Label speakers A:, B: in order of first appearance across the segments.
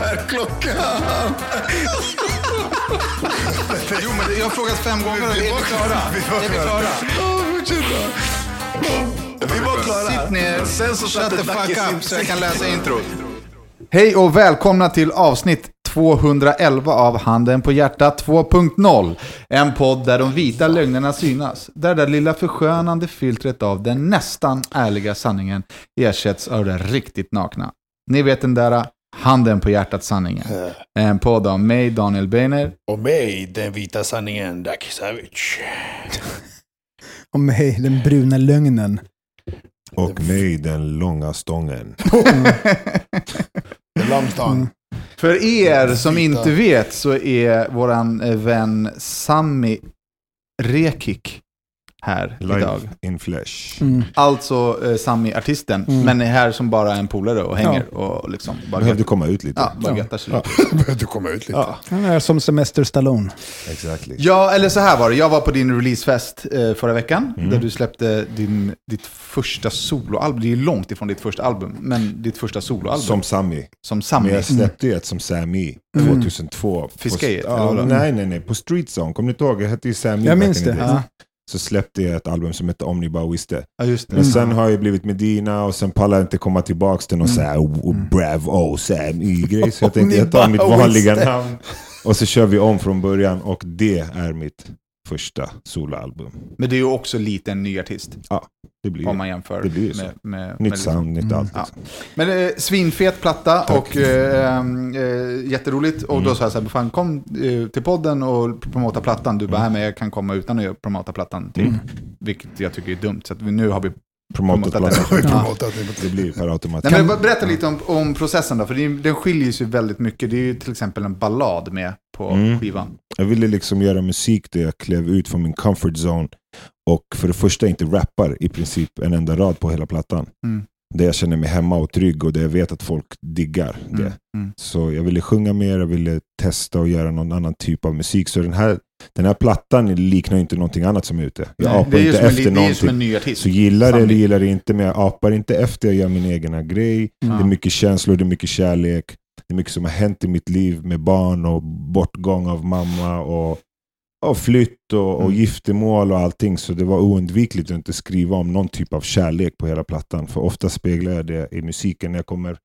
A: Är klockan?
B: Jo, men jag har frågat fem gånger är vi klara? Är vi klara?
A: Vi var klara.
B: Sitt ner,
A: Sen så
B: shut the fuck up så jag kan läsa introt. Hej och välkomna till avsnitt 211 av Handen på hjärtat 2.0. En podd där de vita lögnerna synas. Där det lilla förskönande filtret av den nästan ärliga sanningen ersätts av det riktigt nakna. Ni vet den där Handen på hjärtat sanningen. En podd av mig, Daniel Beiner.
A: Och mig, den vita sanningen, Dacke Savage.
C: Och mig, den bruna lögnen.
D: Och mig den långa stången.
A: Långstång.
B: För er som inte vet så är våran eh, vän Sami Rekik här
D: Live
B: idag.
D: in flesh.
C: Mm.
B: Alltså eh, Sami artisten,
C: Mm.
B: men är här som bara en polare och hänger och liksom bara,
D: Behövde komma ut lite.
B: ja, bara
C: Ja.
B: sig
D: Ja.
B: lite.
A: Behövde komma ut lite.
B: Ja.
C: Han är som Semester Stallone.
D: Exactly.
B: ja, eller så här var det. Jag var på din releasefest eh, förra veckan,
D: Mm.
B: där du släppte din, ditt första soloalbum. Det är ju långt ifrån ditt första album, men ditt första soloalbum.
D: Som Sami.
B: som Sami.
D: Men jag släppte ju ett som Sammy
C: Mm.
D: 2002. På-
B: Fiskejt, eller
D: ja? Nej, nej, nej. På Street Song. Kommer ni inte ihåg? Jag hette ju Sammy
C: Jag minns det.
D: Så släppte jag ett album som hette Om ni bara visste.
B: Ja, just det.
D: Men sen har jag blivit Medina och sen pallar jag inte komma tillbaka till någon
C: Mm.
D: så här oh, Bravo Sammy-grej. Så jag tänkte jag tar mitt vanliga
C: visste.
D: namn. Och så kör vi om från början och det är mitt första soloalbum.
B: Men det är ju också lite en ny artist,
D: Det blir
B: om man jämför
D: det blir ju så.
B: med, med, med
D: nytt
B: liksom-
D: sound, nytt allt.
B: Ja.
D: Liksom.
B: Men eh, svinfet platta
D: Tack.
B: och eh, eh, jätteroligt. Och då
D: Mm.
B: sa jag så här, fan kom eh, till podden och promota plattan. Du bara,
D: Mm.
B: "Nej, men jag kan komma utan att promota plattan. Typ.
C: Mm.
B: Vilket jag tycker är dumt. Så att vi, nu har vi...
D: Promotat plattan.
B: Ja.
A: promotat det?
D: Blir per automatik.
B: Nej, men berätta lite om, om processen då, för den skiljer sig väldigt mycket. Det är ju till exempel en ballad med på
D: Mm.
B: skivan.
D: Jag ville liksom göra musik där jag klev ut från min comfort zone och för det första inte rappar i princip en enda rad på hela plattan.
B: Mm.
D: Där jag känner mig hemma och trygg och där jag vet att folk diggar det.
B: Mm. Mm.
D: Så jag ville sjunga mer, jag ville testa och göra någon annan typ av musik. Så den här, den här plattan liknar inte någonting annat som är ute. Jag
B: Nej,
D: apar inte
B: som en,
D: efter
B: li- det är som en
D: någonting.
B: ny artist.
D: Så gillar det eller gillar det inte, men jag apar inte efter, jag gör min egna grej. Det är mycket känslor, det är mycket kärlek. Det är mycket som har hänt i mitt liv med barn och bortgång av mamma och, och flytt och, och
B: Mm.
D: giftermål och allting. Så det var oundvikligt att inte skriva om någon typ av kärlek på hela plattan. För ofta speglar jag det i musiken. När jag kommer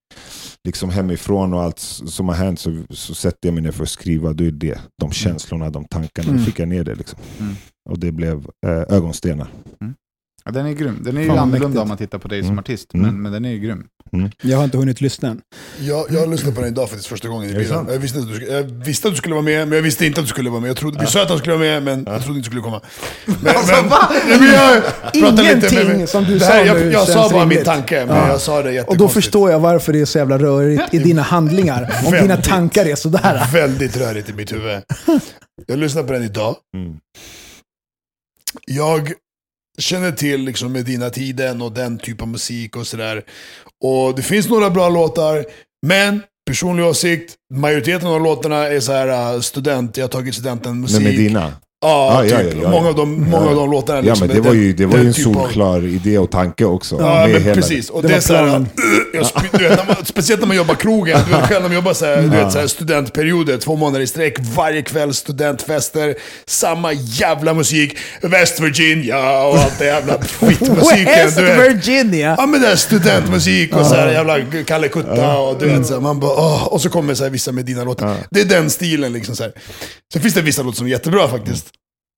D: liksom hemifrån och allt som har hänt så, så sätter jag mig ner för att skriva. Då är det de känslorna, de tankarna.
C: Mm.
D: Fick jag ner det. Liksom.
B: Mm.
D: Och det blev eh, ögonstenar.
B: Ja, den är grym. Den är ju
C: Fan,
B: annorlunda
C: mäktigt.
B: om man tittar på dig som
D: Mm.
B: artist,
D: Mm.
B: men, men den är ju grym.
C: Jag har inte hunnit lyssna än.
A: Jag, jag lyssnade på den idag faktiskt första gången i bilen. Jag visste, att du, skulle- jag visste att du skulle vara med, men jag visste inte att du skulle vara med. Jag trodde, Vi sa att han skulle vara med, men jag trodde inte du skulle komma. Men,
B: Alltså,
A: men,
B: va?
A: Men jag
C: Ingenting
A: med-
C: som du
A: det här,
C: sa
A: jag,
C: nu
A: jag sa
C: känns
A: bara min tanke, men
C: Ja.
A: jag sa det
C: Och då förstår jag varför det är så jävla rörigt i dina handlingar. Om dina tankar är sådär.
A: Väldigt rörigt i mitt huvud. Jag lyssnade på den idag.
D: Mm.
A: Jag känner till liksom Medina-tiden och den typ av musik och sådär. Och det finns några bra låtar, men personlig åsikt, majoriteten av låtarna är så här uh, student, jag har tagit studenten musik.
D: Men Medina?
A: Ja,
D: Ja, ja,
A: typ.
D: ja, ja.
A: Många av de, många
D: Ja.
A: av de låtarna
D: Ja,
A: liksom
D: men
A: är
D: det var ju, det var ju en
A: typ av-
D: solklar idé och tanke också.
A: Ja,
D: med
A: men precis. Och
C: Det
A: det, är så här,
C: planen.
A: jag, sp- du vet, när man, speciellt när man jobbar krogen, du vet själv när man jobbar så här, du vet, så här studentperioder, två månader i sträck, varje kväll studentfester, samma jävla musik, West Virginia och allt det jävla skitmusiken.
C: West. Virginia!
A: Ja men det är studentmusik och så här jävla Kalle Kutta och du vet så här, man bara åh, Och så kommer så här vissa Medina-låtar. Det är den stilen liksom så här. Sen finns det vissa låtar som är jättebra faktiskt.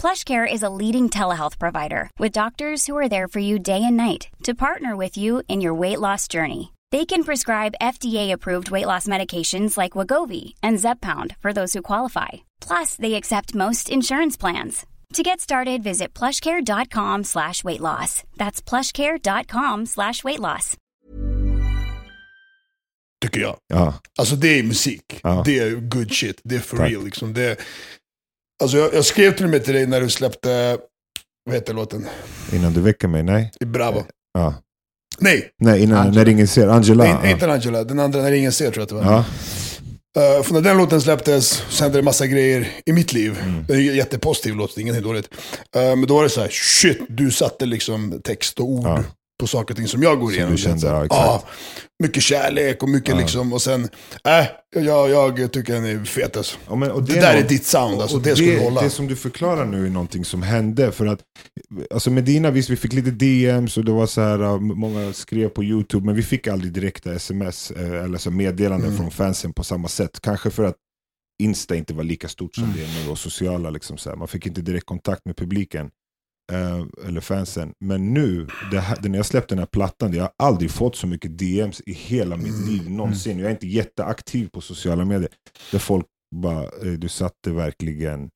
E: PlushCare is a leading telehealth provider with doctors who are there for you day and night to partner with you in your weight loss journey. They can prescribe FDA-approved weight loss medications like Wagovi and Zepbound for those who qualify. Plus, they accept most insurance plans. To get started, visit plushcare.com slash weight loss. That's plushcare.com slash weight loss.
A: Tycker jag.
D: Ja.
A: Alltså det är musik.
D: Ja.
A: Det är good shit. Det är for
D: Tack.
A: real liksom. Det är, alltså jag, jag skrev till och med till dig när du släppte, vad heter låten?
D: Innan du väcker mig, nej.
A: I Bravo.
D: Ja.
A: Nej,
D: Nej, innan,
B: Angela.
D: när ingen ser. Angela.
A: nej
D: ja.
A: inte Angela. Den andra, När ingen ser tror jag att det var.
D: Ja.
A: Uh, för när den låten släpptes så hände det massa grejer i mitt liv.
D: Mm.
A: Det är en jättepositiv låt, inget dåligt. Uh, men då var det så här, shit, du satte liksom text och ord
D: Ja.
A: På saker och ting som jag går
D: Som
A: igenom.
D: du kände, ja, exakt.
A: ja, mycket kärlek och mycket
D: Ja.
A: liksom, och sen, äh, jag, jag tycker den är fet alltså.
D: Ja, men, och
A: Det, där är
D: något-
A: ditt sound, alltså,
D: och
A: det skulle hålla.
D: Det som du förklarar nu är någonting som hände. För att, alltså Medina, visst vi fick lite DMs och det var så här, uh, många skrev på YouTube, men vi fick aldrig direkta sms eh, eller så meddelanden
A: Mm.
D: från fansen på samma sätt. Kanske för att Insta inte var lika stort som
A: Mm.
D: det är nu och sociala. Liksom så här. Man fick inte direkt kontakt med publiken. Eh, eller fansen. Men nu, här, när jag släppte den här plattan, jag har aldrig fått så mycket DMs i hela mitt
A: Mm.
D: liv någonsin. Jag är inte jätteaktiv på sociala medier. Där folk bara, eh, du satte verkligen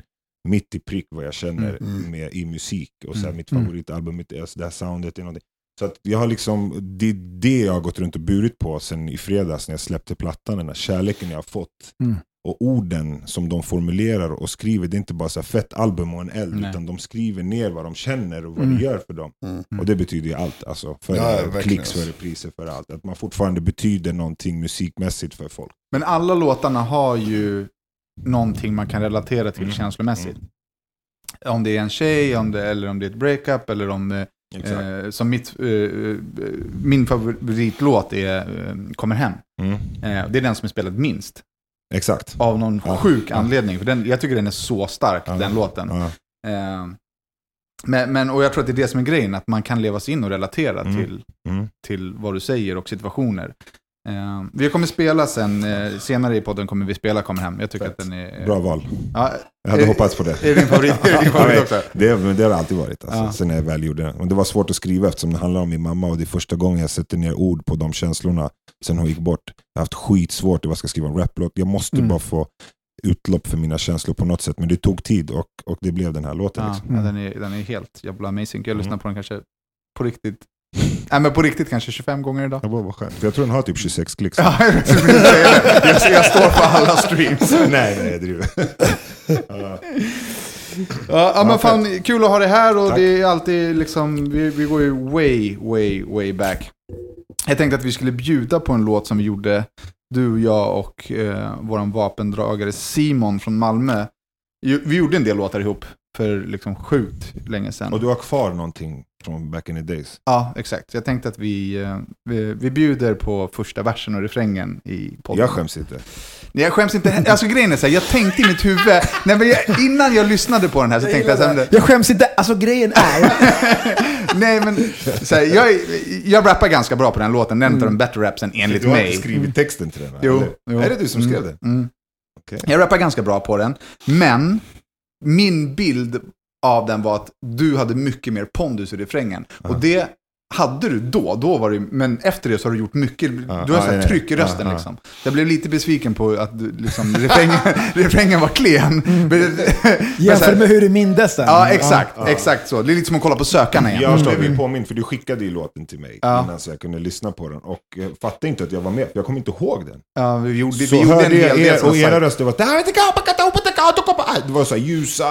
D: mitt i prick vad jag känner
A: Mm.
D: med, i musik. Och så här,
B: Mm.
D: mitt
B: Mm.
D: favoritalbum, mitt, alltså det här soundet. Är någonting. Så att jag har liksom, det är det jag har gått runt och burit på sen i fredags när jag släppte plattan. Den här kärleken jag har fått.
B: Mm.
D: Och orden som de formulerar och skriver, det är inte bara så här fett album och en eld,
B: Nej.
D: utan de skriver ner vad de känner och vad
B: Mm.
D: det gör för dem.
A: Mm.
D: Och det betyder ju allt. Alltså, för
A: Ja, verkligen,
D: klicks, för priser, för allt. Att man fortfarande betyder någonting musikmässigt för folk.
B: Men alla låtarna har ju någonting man kan relatera till
D: Mm.
B: känslomässigt. Om det är en tjej, om det, eller om det är ett breakup, eller om det, eh, som mitt, eh, eh, min favoritlåt är eh, Kommer hem.
D: Mm.
B: Eh, det är den som är spelad minst.
D: Exakt.
B: Av någon
D: Ja.
B: sjuk anledning. För den, jag tycker den är så stark,
D: Ja.
B: den låten. Eh, men, men, och jag tror att det är det som är grejen, att man kan leva sig in och relatera
D: Mm.
B: till,
D: Mm.
B: till vad du säger och situationer. Eh, vi kommer spela sen, eh, senare i podden kommer vi spela Kommer hem. Jag tycker
D: Fett.
B: att den är...
D: Bra val.
B: Ja,
D: Jag hade
B: Eh,
D: hoppats på det.
B: är det din favorit, är det din favorit också?
D: Det, det har det alltid varit. Alltså,
B: Ja.
D: Sen jag väl gjorde det. Men det var svårt att skriva eftersom det handlar om min mamma och det är första gången jag sätter ner ord på de känslorna sen hon gick bort. Jag har haft skitsvårt, jag ska skriva en raplåt. Jag måste
B: Mm.
D: bara få utlopp för mina känslor på något sätt. Men det tog tid och, och det blev den här låten.
B: Ja,
D: Liksom.
B: ja, den, är, den är helt jävla amazing. Jag lyssnar
D: Mm.
B: på den kanske på riktigt, nej men på riktigt kanske 25 gånger idag.
D: Det var, vad skönt. Jag tror den har typ 26 klick.
B: Ja, jag, jag, jag står på alla streams.
D: nej, nej, jag driver. Ja.
B: Ja, ja men fan kul att ha det här och
D: Tack.
B: det är alltid liksom, vi, vi går ju way, way, way back. Jag tänkte att vi skulle bjuda på en låt som vi gjorde, du jag och eh, våran vapendragare Simon från Malmö. Vi gjorde en del låtar ihop för liksom sjukt länge sedan.
D: Och du har kvar någonting från back in the days?
B: Ja, exakt. Jag tänkte att vi, eh, vi, vi bjuder på första versen och refrängen i podden.
D: Jag skäms inte.
B: Nej, Jag skäms inte. Alltså grejen är så här, jag tänkte i mitt huvud, nej, men jag, innan jag lyssnade på den här så tänkte jag så här,
C: Jag skäms inte. Alltså grejen är...
B: nej men, så här, jag, jag rappar ganska bra på den låten, den är en av de bättre rapsen enligt
D: du har
B: mig.
D: inte skrivit texten till den? va?
B: Jo, jo.
D: Är det du som skrev
B: Mm,
D: den?
B: Mm.
D: Okej.
B: Jag rappar ganska bra på den, men min bild av den var att du hade mycket mer pondus i refrängen. Och det hade du då, då var det, men efter det så har du gjort mycket, du har
D: ja,
B: så här
D: nej,
B: tryck i rösten
D: Ja, ja.
B: liksom. Jag blev lite besviken på att du, liksom, refrängen, refrängen var klen. Men så
C: Jämför
B: här-
C: med hur du mindes den.
B: Ja, exakt, exakt så. Det är lite som att kolla på sökarna igen.
D: Jag
B: förstår
D: blev
B: du?
D: ju påmind, för du skickade ju låten till mig
B: Ja.
D: innan så jag kunde lyssna på den. Och jag fattade inte att jag var med, för jag kommer inte ihåg den.
B: Ja, vi gjorde, vi
D: Så
B: gjorde en
D: hörde
B: hel
D: jag
B: del
D: er, och era röster var det var så här ljusa,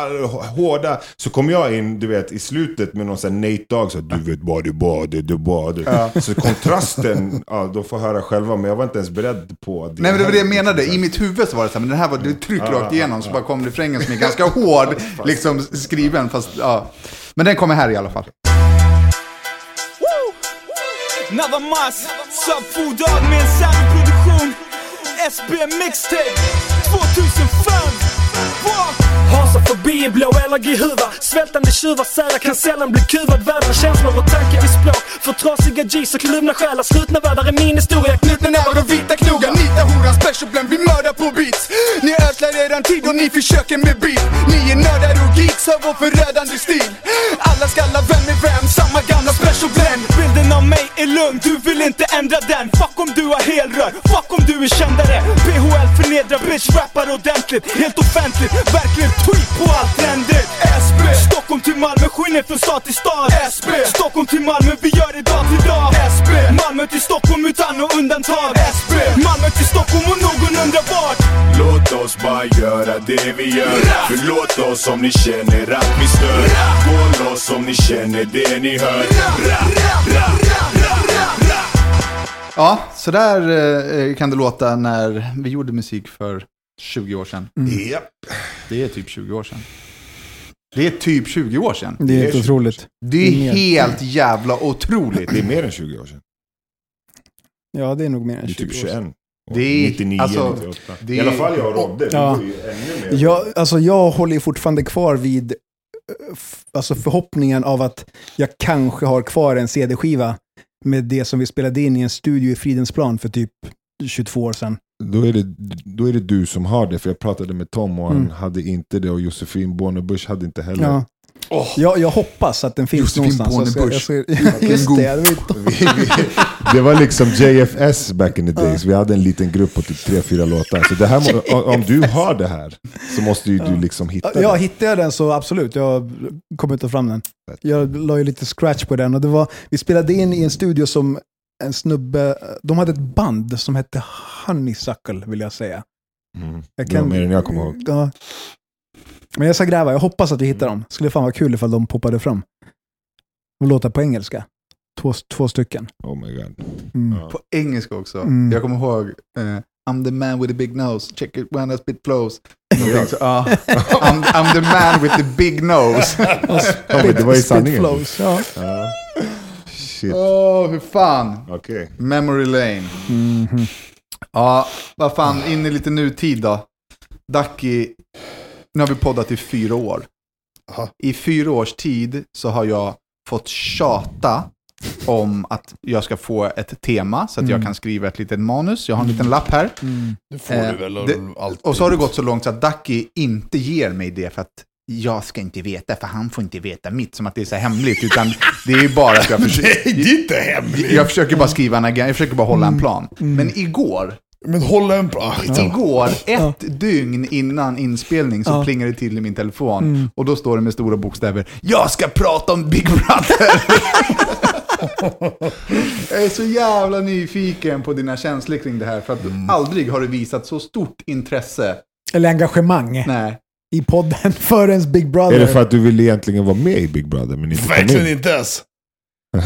D: hårda. Så kom jag in, du vet, i slutet med någon sån här Nate Dogg, så här, du vet vad det var, det det var det. Så kontrasten, ja, de får höra själva, men jag var inte ens beredd på det.
B: Nej men det var det jag
D: heller,
B: menade,
D: liksom.
B: i mitt huvud så var det så här, men den här var tryck
D: Ja,
B: rakt igenom, så
D: ja.
B: bara kom refrängen som är ganska hård, liksom skriven, fast ja. Men den kommer här i alla fall.
F: Navamas, Subfood Dog med en särproduktion SB Mixtape 2005 Wow. Hasar förbi i blå LRG-huva Svältande tjuvar särar kan sällan bli kuvad. Vädrar känslor och tankar i språk. För trasiga G's och kluvna själar. Slutna världar är min historia Knutna nävar och vita knogar. Nita horan special blend, vi mördar på beats Ni ödslar eran tid och ni försöker med beat. Ni är nördar och geeks av vår förödande stil. Alla skallar vem är vem, samma gamla special blend Bilden av mig är lugn, du vill inte ändra den. Fuck om du har helrör, fuck om du är kändare. PHL förnedrar bitch, rappar ordentligt Helt offentligt, verkligen tweet på allt trendigt SB Stockholm till Malmö, skiner från stad till stad. SB Stockholm till Malmö, vi gör det dag till dag. SB Malmö till Stockholm utan något undantag. SB Malmö till Stockholm och någon undrar vart.
G: Låt oss bara göra det vi gör. Förlåt oss om ni känner att vi stör. Gå loss om ni känner det ni hör.
B: Ja, så där eh, kan det låta när vi gjorde musik för 20 år sedan.
A: Japp.
B: Det är typ 20 år sedan. Det är typ 20 år sedan.
C: Det är helt otroligt.
B: Det
C: Det är
B: är
C: mer.
B: helt jävla otroligt.
D: Det är mer än 20 år sedan.
C: Ja, det är nog mer än
D: Det är
C: 20
D: typ
C: år sedan.
D: 21.
B: Det är-
D: 99,
B: alltså,
D: 98.
B: det
D: I alla
B: är-
D: fall jag och Rodde. Det
C: Ja. Jag, alltså jag håller fortfarande kvar vid eh, alltså förhoppningen av att jag kanske har kvar en CD-skiva med det som vi spelade in i en studio i Fridhemsplan för typ 22 år sedan.
D: Då är, det, då är det du som har det, för jag pratade med Tom och han
C: Mm.
D: hade inte det och Josefin Bornebusch hade inte heller.
C: Ja. Jag, jag hoppas att den finns
B: Josefin
C: någonstans. Jag
B: Bornebusch.
C: Just det, det
D: det var liksom JFS back in the days. Vi hade en liten grupp på typ tre, fyra låtar. Så det här, om- du har det här så måste ju du liksom hitta
C: Ja,
D: det.
C: hittar jag den så absolut. Jag kommer ta fram den. Jag la ju lite scratch på den. Och det var, vi spelade in i en studio som en snubbe, de hade ett band som hette Honeysuckle vill jag säga.
D: Mm.
C: Jag
D: Det var mer än jag kommer ihåg.
C: Ja. Men jag ska gräva, jag hoppas att vi hittar dem. Skulle fan vara kul ifall de poppade fram. De låter på engelska. Två, två stycken.
D: Oh my god.
C: Mm.
D: Ja.
B: På engelska också.
C: Mm.
B: Jag kommer ihåg eh, I'm the man with the big nose, check it when the spit flows. Så, ja. I'm, I'm the man with the big nose.
D: Men det var ju
C: Spit
D: sanningen.
C: flows, ja.
D: Ja. Shit.
B: Åh, hur fan.
D: Okej.
B: Memory lane.
C: Mhm.
B: Ja, vad fan, in i lite nutid då. Ducky, nu har vi poddat i fyra år.
A: Aha.
B: I fyra års tid så har jag fått tjata om att jag ska få ett tema så att jag
C: Mm.
B: kan skriva ett litet manus. Jag har en liten lapp här.
C: Mm.
A: Det får
B: Eh,
A: du väl
B: det-
A: alltid.
B: Och så har det gått så långt så att Ducky inte ger mig det för att jag ska inte veta, för han får inte veta mitt, som att det är så hemligt. Utan det är bara att jag
A: Nej,
B: försöker...
A: det är inte hemligt.
B: Jag försöker bara skriva en agenda, jag försöker bara hålla en plan. Men igår,
A: Men hålla en bra...
B: igår, ett dygn innan inspelning så
C: Ja.
B: plingar det till i min telefon. Och då står det med stora bokstäver, jag ska prata om Big Brother! jag är så jävla nyfiken på dina känslor kring det här, för att aldrig har du visat så stort intresse.
C: Eller engagemang
B: Nej.
C: I podden för ens Big Brother.
D: Är det för att du ville egentligen vara med i Big Brother men inte
A: Verkligen
D: in?
A: inte ens.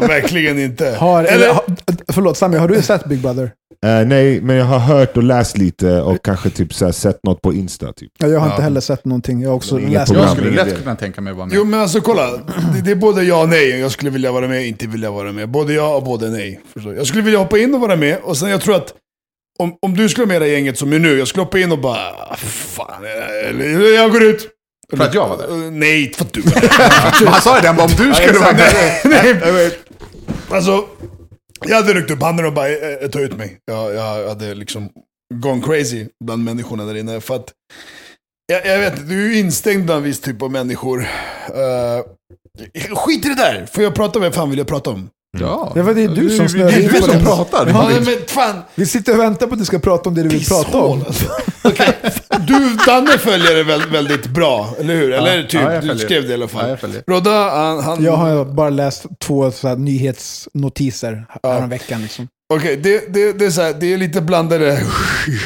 A: Verkligen inte.
C: har, eller,
A: Eller,
C: ha, förlåt, Sami, har du sett Big Brother?
D: Eh, nej, men jag har hört och läst lite och kanske typ så här, sett något på Insta. Typ.
C: Ja, jag har
A: Ja.
C: inte heller sett någonting. Jag har också läst
D: program.
B: Jag skulle lätt kunna tänka mig att vara med.
A: jo men alltså kolla. Det, det är både ja och nej. Jag skulle vilja vara med, inte vilja vara med. Både ja och både nej. Jag skulle vilja hoppa in och vara med. Och sen jag tror att om, om du skulle med det gänget som är nu. Jag skulle hoppa in och bara, "Ah, fan, eller, jag går ut.
B: För att jag var där?
A: Eh, Nej, för att du
B: Men han sa ju bara om du skulle vara med.
A: Nej, nej. Alltså, jag hade ryckt upp handen och bara eh, ta ut mig. Jag, jag hade liksom gone crazy bland människorna där inne. För att, jag, jag vet inte, du är ju instängd bland en viss typ av människor. Uh, skit i det där! Får jag prata om vad fan vill jag prata om?
B: Ja,
C: Det var det är du som
B: är
C: in
B: du
C: på
B: som pratar.
A: Ja, men fan,
C: Vi sitter och väntar på att du ska prata om det du vill prata om.
A: alltså. Du, Danne följer det väl, väldigt bra, eller hur? Eller typ,
B: ja, jag
A: du skrev det i alla
B: Ja,
A: fall.
B: jag följer.
A: Rodda, han... han
C: Jag har bara läst två så här, nyhetsnotiser häromveckan. Liksom.
A: Okej, det, det, det, är så här, det är lite blandade...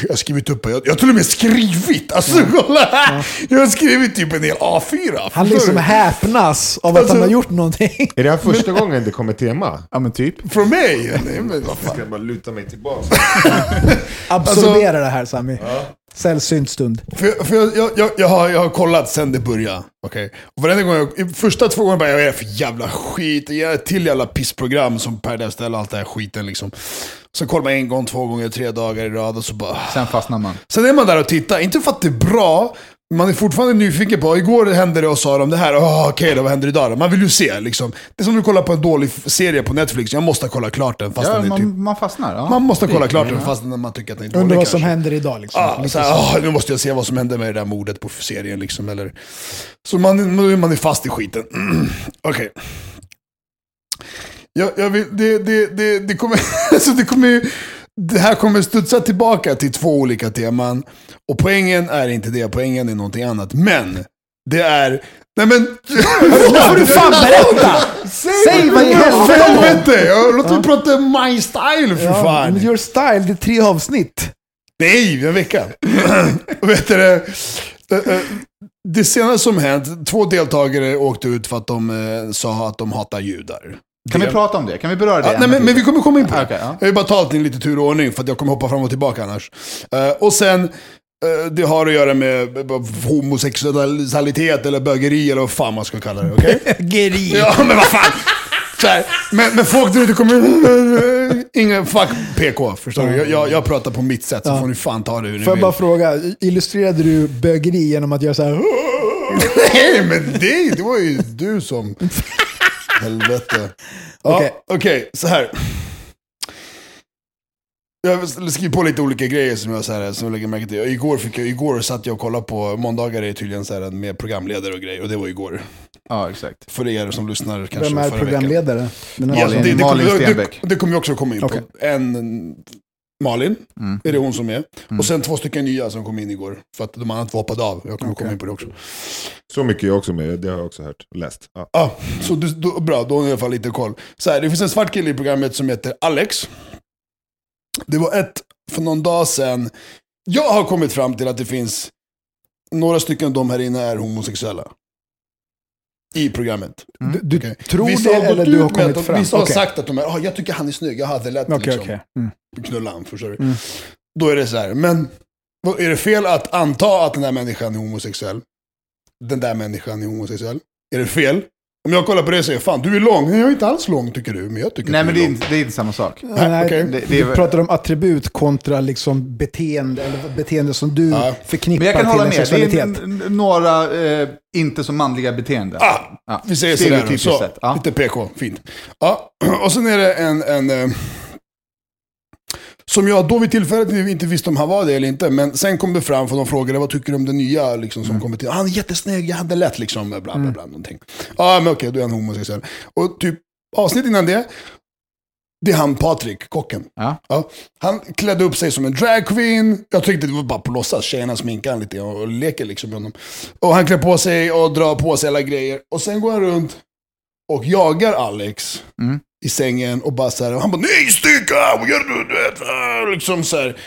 A: Jag har skrivit upp, jag, jag har till och med skrivit! Alltså kolla här! Jag har skrivit typ en hel A4.
C: Han liksom häpnas av att
A: Alltså-
C: han har gjort någonting.
D: Är det här första gången det kommer tema?
B: Ja men typ.
A: Från mig? Nej men vad fan.
D: Ska jag bara luta mig tillbaka?
C: Absorbera det här Sami. Sällsynt stund.
A: För, för jag, jag, jag, jag, har, jag har kollat sen det började. Okay? Och varenda gång jag, första två gångerna bara, jag är för jävla skit? Jag är till jävla pissprogram som Paradise Hotel, allt det här skiten liksom. Så kollar man en gång, två gånger, tre dagar i rad och så bara...
B: Sen fastnar man.
A: Sen är man där och tittar, inte för att det är bra, man är fortfarande nyfiken på, igår hände det och sa de det här, oh, okej okay, då, vad händer idag då? Man vill ju se liksom. Det är som du kollar på en dålig serie på Netflix, jag måste kolla klart den fast
B: Ja,
A: den är
B: man,
A: typ...
B: man fastnar. Ja.
A: Man måste kolla klart den fast man tycker att den är dålig
C: Undrar vad som
A: kanske.
C: händer idag liksom.
A: Ja,
C: Lite
A: så här, "Ah, nu måste jag se vad som hände med det där mordet på serien. Liksom, eller. Så man, man, man är fast i skiten. Okej. Jag, jag vill, det, det, det, det, kommer, alltså det, kommer, ju- det här kommer studsa tillbaka till två olika teman. Och poängen är inte det, poängen är någonting annat. Men det är... Nej men...
C: Nu får du fan berätta! Säg vad i helvete!
A: Låt mig prata my style för
C: Ja,
A: fan.
C: your style, det är tre avsnitt.
A: Nej, en vecka. Vet du, det, eh, eh, det senaste som hänt, två deltagare åkte ut för att de eh, sa att de hatar judar.
B: Kan
A: det,
B: vi prata om det? Kan vi beröra det?
A: Ja, nej,
B: en
A: men, men vi kommer komma in på det.
B: Okej, ja.
A: Jag vill bara ta allting i lite tur och ordning för att jag kommer hoppa fram och tillbaka annars. Eh, och sen, eh, det har att göra med homosexualitet eller bögeri eller vad fan man ska kalla det. okej?
C: Geri.
A: Ja, men vad fan. Här, men, men folk där ute kommer... Ingen fuck PK, förstår du? Jag, jag, jag pratar på mitt sätt, så
C: Ja.
A: får ni fan ta det hur ni
C: Får jag
A: vill.
C: bara fråga, illustrerade du bögeri genom att göra så här?
A: Nej, men det, det var ju du som... Helvete. Ja,
C: Okej.
A: Okej, så här. Jag har skrivit på lite olika grejer som jag, så här, som jag lägger märke till. Igår, fick jag, igår satt jag och kollade på, måndagar är tydligen så här, med programledare och grejer, och det var igår.
B: Ja, exakt.
A: För er som lyssnar kanske
C: Vem är
A: förra veckan.
C: programledare? Den här
A: Ja,
B: Malin-
A: det, det,
B: Malin
A: kommer, det,
B: Stenbeck.
A: det kommer vi också komma in på.
C: Okej.
A: En, Malin,
B: Mm.
A: är det hon som är.
B: Mm.
A: Och sen två stycken nya som kom in igår. För att de andra två hoppade av. Jag kommer komma in på det också.
D: Så mycket är jag också med, det har jag också hört och läst. Ja.
A: Ja, så du, då, bra, då har jag i alla fall lite koll. Så här, det finns en svart kille i programmet som heter Alex. Det var ett för någon dag sedan. Jag har kommit fram till att det finns några stycken av de här inne är homosexuella. I programmet.
C: Du, du
A: Okej.
C: tror
A: Vissa
C: det eller du har kommit fram?
A: Vissa har
C: Okej.
A: sagt att de är, ah, jag tycker han är snygg, jag hade lätt
C: Okej,
A: liksom,
C: okej. Mm.
A: knulla han, förstår du?
C: Mm.
A: Då är det så här, men är det fel att anta att den där människan är homosexuell? Den där människan är homosexuell? Är det fel? Om jag kollar på det och säger, fan du är lång. Nej, jag är inte alls lång tycker du, men jag tycker
B: Nej,
A: att
B: men
A: du
B: det
A: är
B: är,
A: lång.
B: inte, det är inte samma sak.
C: Nej,
A: okej.
B: Det- det
C: Vi
B: är-
C: pratar om attribut kontra liksom beteende, eller beteende som du
A: Ja.
C: förknippar
B: Men jag kan hålla
C: en
B: med. Det är
C: sexualitet.
B: n- n- några eh, inte så manliga beteenden.
A: Ah,
B: Ja.
A: Vi säger sådär.
B: Stereotypiskt
A: Så,
B: sett. Ja.
A: Lite PK, fint. Ja, och sen är det en... en eh, som jag då vid tillfället inte visste om han var det eller inte, men sen kom det fram för de frågade vad tycker du om det nya liksom, som
B: Mm.
A: kommer till. Han är jättesnygg, jag hade lätt liksom, bla bla bla. Någonting. Ja, men okej, då är han homosexuell. Och typ avsnitt innan det, det är han Patrik, kocken.
B: Ja.
A: Han klädde upp sig som en dragqueen. Jag tyckte det var bara på låtsas. Tjejerna sminkar han lite och leker liksom med honom. Och han klär på sig och drar på sig alla grejer. Och sen går han runt och jagar Alex
B: Mm.
A: I sängen och bara så här, och han bara nej sticka, vad gör du? vet, ah", liksom så här.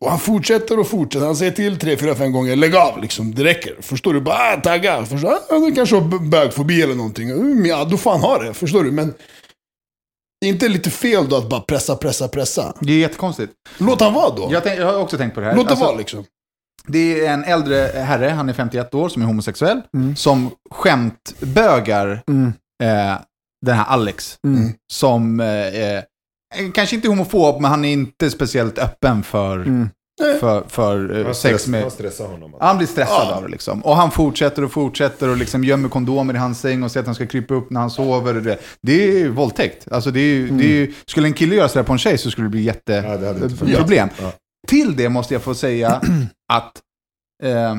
A: Och han fortsätter och fortsätter. Han säger till tre, fyra, fem gånger, lägg av liksom, det räcker. Förstår du? Bara ah, tagga. Förstår du? Du kanske har bögfobi eller någonting. Ja, du fan har det. Förstår du? Men det är inte lite fel då att bara pressa, pressa, pressa?
B: Det är jättekonstigt.
A: Låt han vara då.
B: Jag, tänk, jag har också tänkt på det här.
A: Låt det
B: Alltså,
A: vara liksom.
B: Det är en äldre herre, han är 51 år, som är homosexuell,
C: Mm.
B: som skämtbögar
C: Mm.
B: eh, den här Alex.
C: Mm.
B: Som eh, eh, kanske inte är homofob, men han är inte speciellt öppen för,
C: Mm.
B: för, för eh,
D: Han,
B: sex
D: stress,
B: med...
D: han stressar honom.
B: Han blir stressad
A: Ja.
B: av det liksom. Och han fortsätter och fortsätter och liksom gömmer kondomer i hans säng och säger att han ska krypa upp när han sover. och Det, det är ju våldtäkt. Alltså det är, ju- det är, ju- skulle en kille göra sådär på en tjej så skulle det bli
D: Ja, det
B: jätteproblem.
D: Ja.
B: Till det måste jag få säga att eh, eh,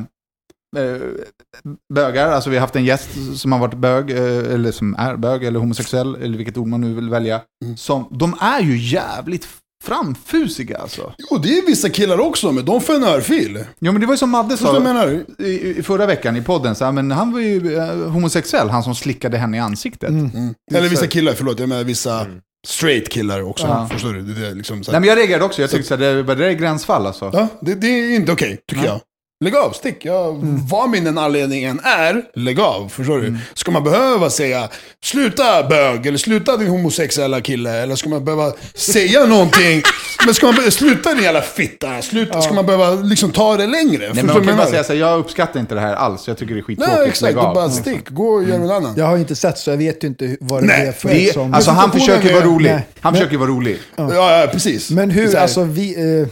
B: bögar, alltså vi har haft en gäst som har varit bög, eh, eller som är bög, eller homosexuell, eller vilket ord man nu vill välja.
A: Mm.
B: Som, de är ju jävligt framfusiga alltså.
A: Jo, det är vissa killar också, men de får en örfil.
B: Jo men det var ju som Madde sa
A: menar?
B: i, i förra veckan i podden, så här, men han var ju eh, homosexuell, han som slickade henne i ansiktet.
C: Mm.
A: Mm. Eller vissa killar, förlåt, jag menar vissa straight killar också.
B: Ja.
A: Förstår du? Det är liksom så
B: Nej men jag reagerade också, jag tyckte så här, det, det är gränsfall alltså.
A: Ja, det, det är inte okej, tycker
B: Nej.
A: jag. Lägg av, stick. Jag, Vad min den anledningen är, lägg av. Förstår du? Ska man behöva säga sluta bög, eller sluta din homosexuella kille, eller ska man behöva säga någonting? Men ska man be- sluta din jävla fitta, sluta, ska man behöva liksom ta det längre?
B: Nej, men man kan
A: jag
B: bara säga så här, jag uppskattar inte det här alls. Jag tycker det är skittråkigt.
A: Nej, exakt.
B: Lägg av.
A: bara stick, gå och gör något annat.
C: Jag har inte sett så jag vet ju inte hur- vad det
A: Nej,
C: är för
A: det
C: som...
B: Alltså han försöker vara rolig.
C: Nej,
B: Han
C: men-
B: försöker vara rolig.
A: Ja, ja, precis.
C: Men hur, alltså vi... Eh,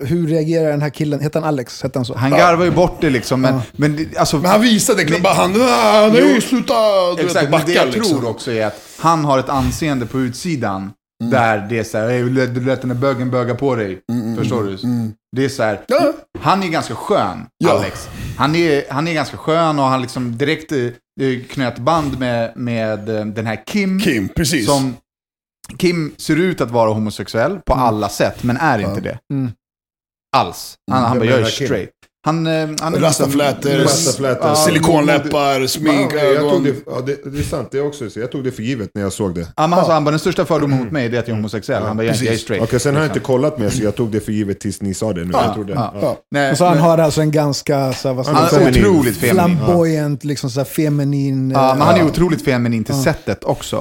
C: hur reagerar den här killen? Heter han Alex? Hette han så?
B: Han garvar ju bort det liksom. Men, men det- alltså,
A: Men han visade klart, bara han, ah, nej, sluta,
B: Exakt, men det jag
A: backa, liksom.
B: tror också är att han har ett anseende på utsidan. Där det är så här, "Hey, du lät- den här bögen böga på dig. Förstår du? Det är så här,
A: Ja.
B: han är ganska skön,
A: Ja.
B: Alex. Han är, han är ganska skön och han liksom direkt eh, knöt band med, med eh, den här Kim.
A: Kim, precis.
B: Som, Kim ser ut att vara homosexuell på alla sätt, men är inte det.
C: Mm.
B: Alls. Han, han
D: Vem
B: bara, jag är straight. Han, eh, han är
A: Rastaflätor,
B: liksom-
D: Rastaflätor,
B: Ja,
A: Silikonläppar, smink,
D: Ja, jag tog
A: ögon.
D: det, ja, det, det är sant, det är också så. Jag tog det för givet när jag såg det.
B: Ja, men han sa, han bara, den största fördomen mot mig är att jag är homosexuell. Han bara, jag, jag är straight.
D: Okej, sen har jag inte kollat mer så jag tog det för givet tills ni sa det nu. jag trodde,
B: ja.
D: ja.
B: Nej,
C: Så han har alltså en ganska, så här, vad ska
B: han
C: man
B: är otroligt feminin.
C: flamboyant, liksom så här feminin...
B: Ja,
C: eh,
B: men han är otroligt feminin till sättet också.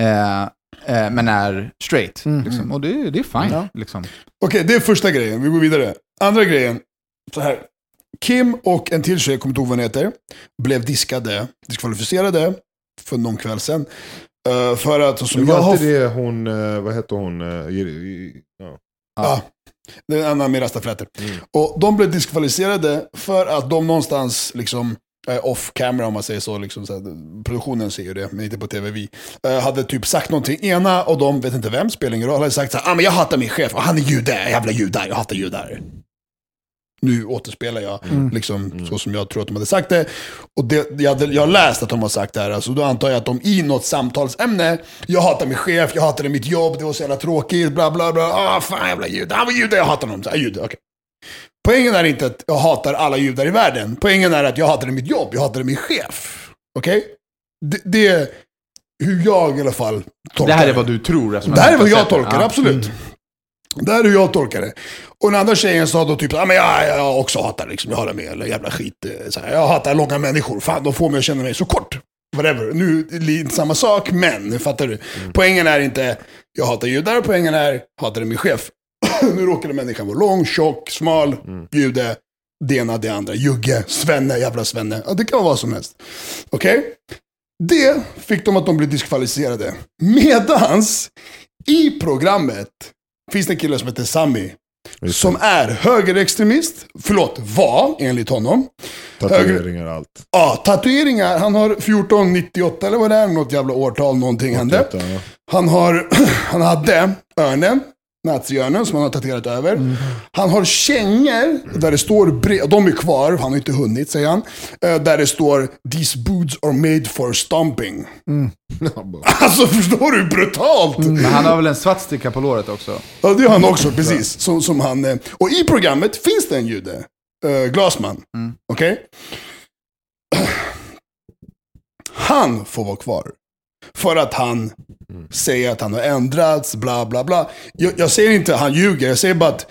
B: Eh, eh, men är straight.
C: Mm,
B: Liksom. Och det, det är fine.
C: Ja.
B: Liksom.
A: Okej, det är första grejen. Vi går vidare. Andra grejen. Så här. Kim och en till tjej, jag kommer inte ihåg vad hon heter, blev diskade, diskvalificerade för någon kväll sedan. Eh, för att, som jag
D: var
A: har...
D: inte det hon, eh, vad hette hon? i- Ja.
A: Ja. Det är en annan med rastaflätor.
D: Mm.
A: Och de blev diskvalificerade för att de någonstans, liksom, off camera om man säger så, liksom, så här, produktionen ser ju det, men inte på tv vi, eh, hade typ sagt någonting. Ena och de, vet inte vem, spelar ingen roll, hade sagt så här, ah, men jag hatar min chef, och han är jude, jävla judar, jag hatar judar. Nu återspelar jag liksom, så som jag tror att de hade sagt det. Och det, jag, jag har läst att de har sagt det här, alltså, då antar jag att de i något samtalsämne, jag hatar min chef, jag hatade mitt jobb, det var så jävla tråkigt, bla bla bla, ah fan jävla jude, han var jude, jag hatar honom. Så, ah, jude, okej. Poängen är inte att jag hatar alla judar i världen, poängen är att jag hatade mitt jobb, jag hatade min chef. Okej? Det, det är hur jag i alla fall tolkar
B: Det här är vad du tror. eftersom
A: det här är vad jag tolkar,
B: Ja.
A: absolut. Det här är hur jag tolkar det. Och den andra tjejen sa då typ, ja men jag, jag också hatar liksom, jag håller med, eller jävla skit. eh, Så här, jag hatar långa människor, fan de får mig att känna mig så kort. Whatever. Nu är det inte samma sak, men, fattar du? Poängen är inte, jag hatar judar, poängen är, hatar min chef. nu råkade människan vara lång, tjock, smal, jude, det ena, det andra, jugge, svenne, jävla svenne. Ja, det kan vara vad som helst. Okej? Det fick de att de blev diskvalificerade. Medans i programmet finns det en kille som heter Sami. Som är högerextremist. Förlåt, var enligt honom.
D: Tatueringar och allt.
A: Ja, tatueringar. Han har 1498 eller vad det är. Något jävla årtal, någonting hände. Han, har, han hade örnen, naziörnen som han har tatuerat över. Han har kängor där det står, bre- de är kvar, han har inte hunnit säger han. Eh, Där det står “These boots are made for stomping”. Alltså förstår du hur brutalt?
B: Men han har väl en swastika på låret också?
A: Ja, det har han också, precis. Som, som han, eh, och i programmet finns det en jude, uh, Glasman. Okej? Han får vara kvar. För att han säger att han har ändrats, bla bla bla. Jag, jag säger inte att han ljuger, jag säger bara att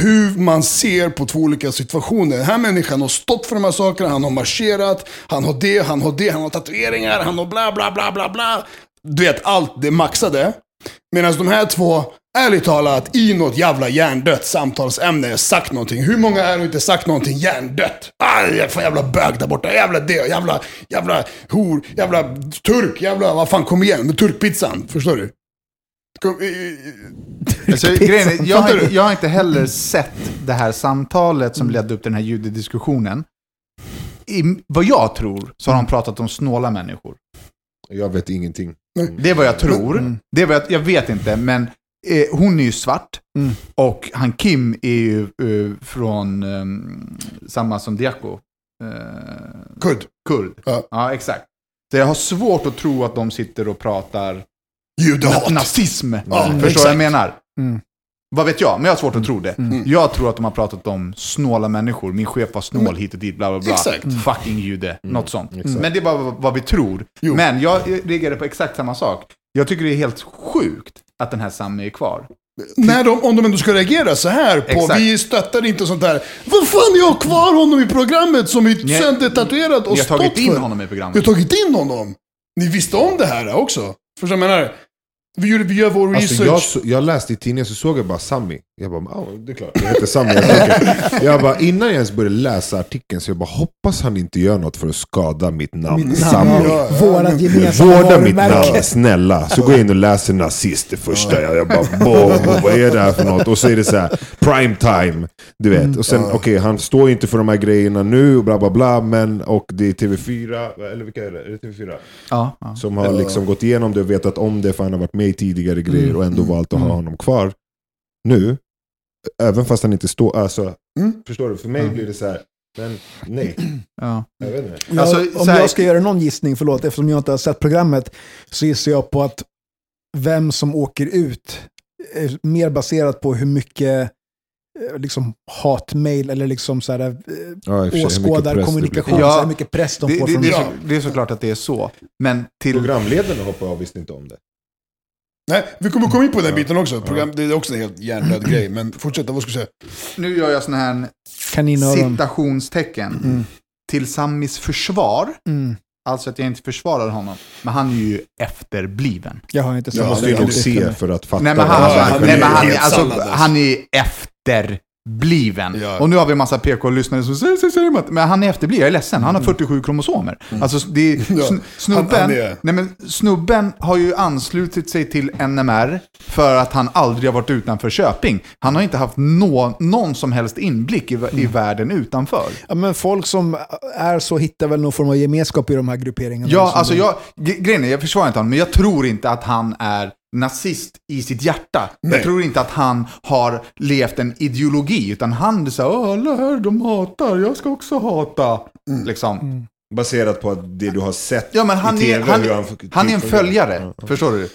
A: hur man ser på två olika situationer. Den här människan har stått för de här sakerna, han har marscherat, han har det, han har det, han har tatueringar, han har bla bla bla bla bla. Du vet, allt det maxade. Medan de här två, ärligt talat, i något jävla hjärndött samtalsämne sagt någonting. Hur många är det inte sagt någonting hjärndött? Ah, jävla, jävla bög där borta, jävla det, jävla, jävla hor, jävla turk, jävla, vad fan, kom igen med turkpizzan. Förstår du? Kom, i- i-
B: Alltså, grejen är, jag, har, jag har inte heller sett det här samtalet som ledde upp till den här judediskussionen. I, vad jag tror så har de pratat om snåla människor.
D: Jag vet ingenting.
B: Det är vad jag tror. Det är vad jag, jag vet inte, men eh, hon är ju svart.
C: Mm.
B: Och han Kim är ju eh, från ehm, samma som Diako. Eh,
A: Kurd.
B: kurd.
A: Ja.
B: Ja. exakt. Så jag har svårt att tro att de sitter och pratar na-
A: Judehat.
B: nazism.
A: Ja,
B: Förstår du vad
A: exakt.
B: jag menar?
C: Mm.
B: Vad vet jag, men jag har svårt att tro det.
A: Mm.
B: Jag tror att de har pratat om snåla människor. Min chef var snål hit och dit, bla bla bla.
A: Exakt. Mm.
B: Fucking jude. Något sånt.
D: exakt.
B: Men det är bara vad- vad vi tror.
A: Jo.
B: Men jag reagerar på exakt samma sak. Jag tycker det är helt sjukt att den här Sami är kvar.
A: När de, om de ändå ska reagera så här på,
B: Exakt.
A: vi stöttar inte sånt där. Vad fan, jag har kvar honom i programmet som är
B: Ni-
A: och
B: Vi har
A: stått
B: tagit in
A: för.
B: honom i
A: Vi har
B: programmet.
A: tagit in honom. Ni visste om det här också. Förstår du vad jag menar? Vi, gjorde, vi gör vår
D: Alltså
A: research.
D: jag, jag läste i tidningen så såg jag bara Sami. Jag bara, ja det är klart, det heter Sami. Jag, jag bara, innan jag ens började läsa artikeln så jag bara, hoppas han inte gör något för att skada mitt namn.
C: Mitt
D: Sami.
C: namn,
A: Ja, ja,
C: vårat
A: men-
C: gemensamma
D: Vårda mitt namn, snälla. Så går jag in och läser nazist det första. Jag, jag bara, boom, vad är det här för något? Och så är det så här, prime time. Du vet. Och sen, okej, han står inte för de här grejerna nu och bla bla bla. Men, och det är TV4, eller vilka är det? Är det TV4?
B: Ja, ja.
D: Som har liksom gått igenom det och vetat om det för han har varit med i tidigare grejer och ändå valt att ha honom kvar. Nu, även fast han inte står, alltså,
A: Mm.
D: förstår du? För mig blir det så här, men nej,
B: Ja.
D: jag vet inte.
B: Alltså,
C: om
B: så här-
C: jag ska göra någon gissning, förlåt, eftersom jag inte har sett programmet, så gissar jag på att vem som åker ut är mer baserat på hur mycket eh, liksom hatmail eller liksom så här, eh,
D: Ja, hur
C: åskådarkommunikation,
D: det.
B: Ja,
C: så här mycket press de
B: Det,
C: får
B: det,
C: från...
B: det, är så, det är såklart att det är så. Men till...
D: Programledarna hoppar av visste inte om det.
A: Nej, vi kommer komma in på den biten också. Program, det är också en helt hjärndöd grej. Men fortsätta, vad ska du säga?
B: Nu gör jag sådana här
C: Kaninöron.
B: citationstecken.
C: Mm.
B: Till Samis försvar.
C: Mm.
B: Alltså att jag inte försvarar honom. Men han är ju efterbliven.
C: Jag har inte sett
A: Ja,
C: det.
D: måste ju nog se för att fatta.
B: Nej men han, alltså,
A: han
B: nej,
A: är
B: men han, alltså,
A: alltså.
B: han är efterbliven.
A: Ja.
B: Och nu har vi en massa PK-lyssnare som säger, säger, säger men han är efterbliven, jag är ledsen, han har 47 kromosomer. Alltså det
A: Mm.
B: Sn- snubben,
A: han- han är-
B: nej, men snubben har ju anslutit sig till NMR för att han aldrig har varit utanför Köping. Han har inte haft nå, någon som helst inblick i,
A: Mm.
B: i världen utanför.
C: Ja, men folk som är så hittar väl någon form av gemenskap i de här grupperingarna.
B: Ja, alltså
C: de-
B: jag, grejen är, jag försvarar inte honom, men jag tror inte att han är nazist i sitt hjärta.
A: Nej.
B: Jag tror inte att han har levt en ideologi, utan han är så här, "Åh, alla här de hatar, jag ska också hata.
A: Mm.
B: Liksom.
D: Baserat på det du har sett
B: Ja, men han
D: i
B: är,
D: tv.
B: han,
D: hur
B: han,
D: typ
B: är en
D: fungerar.
B: följare,
D: Ja, ja.
B: förstår du?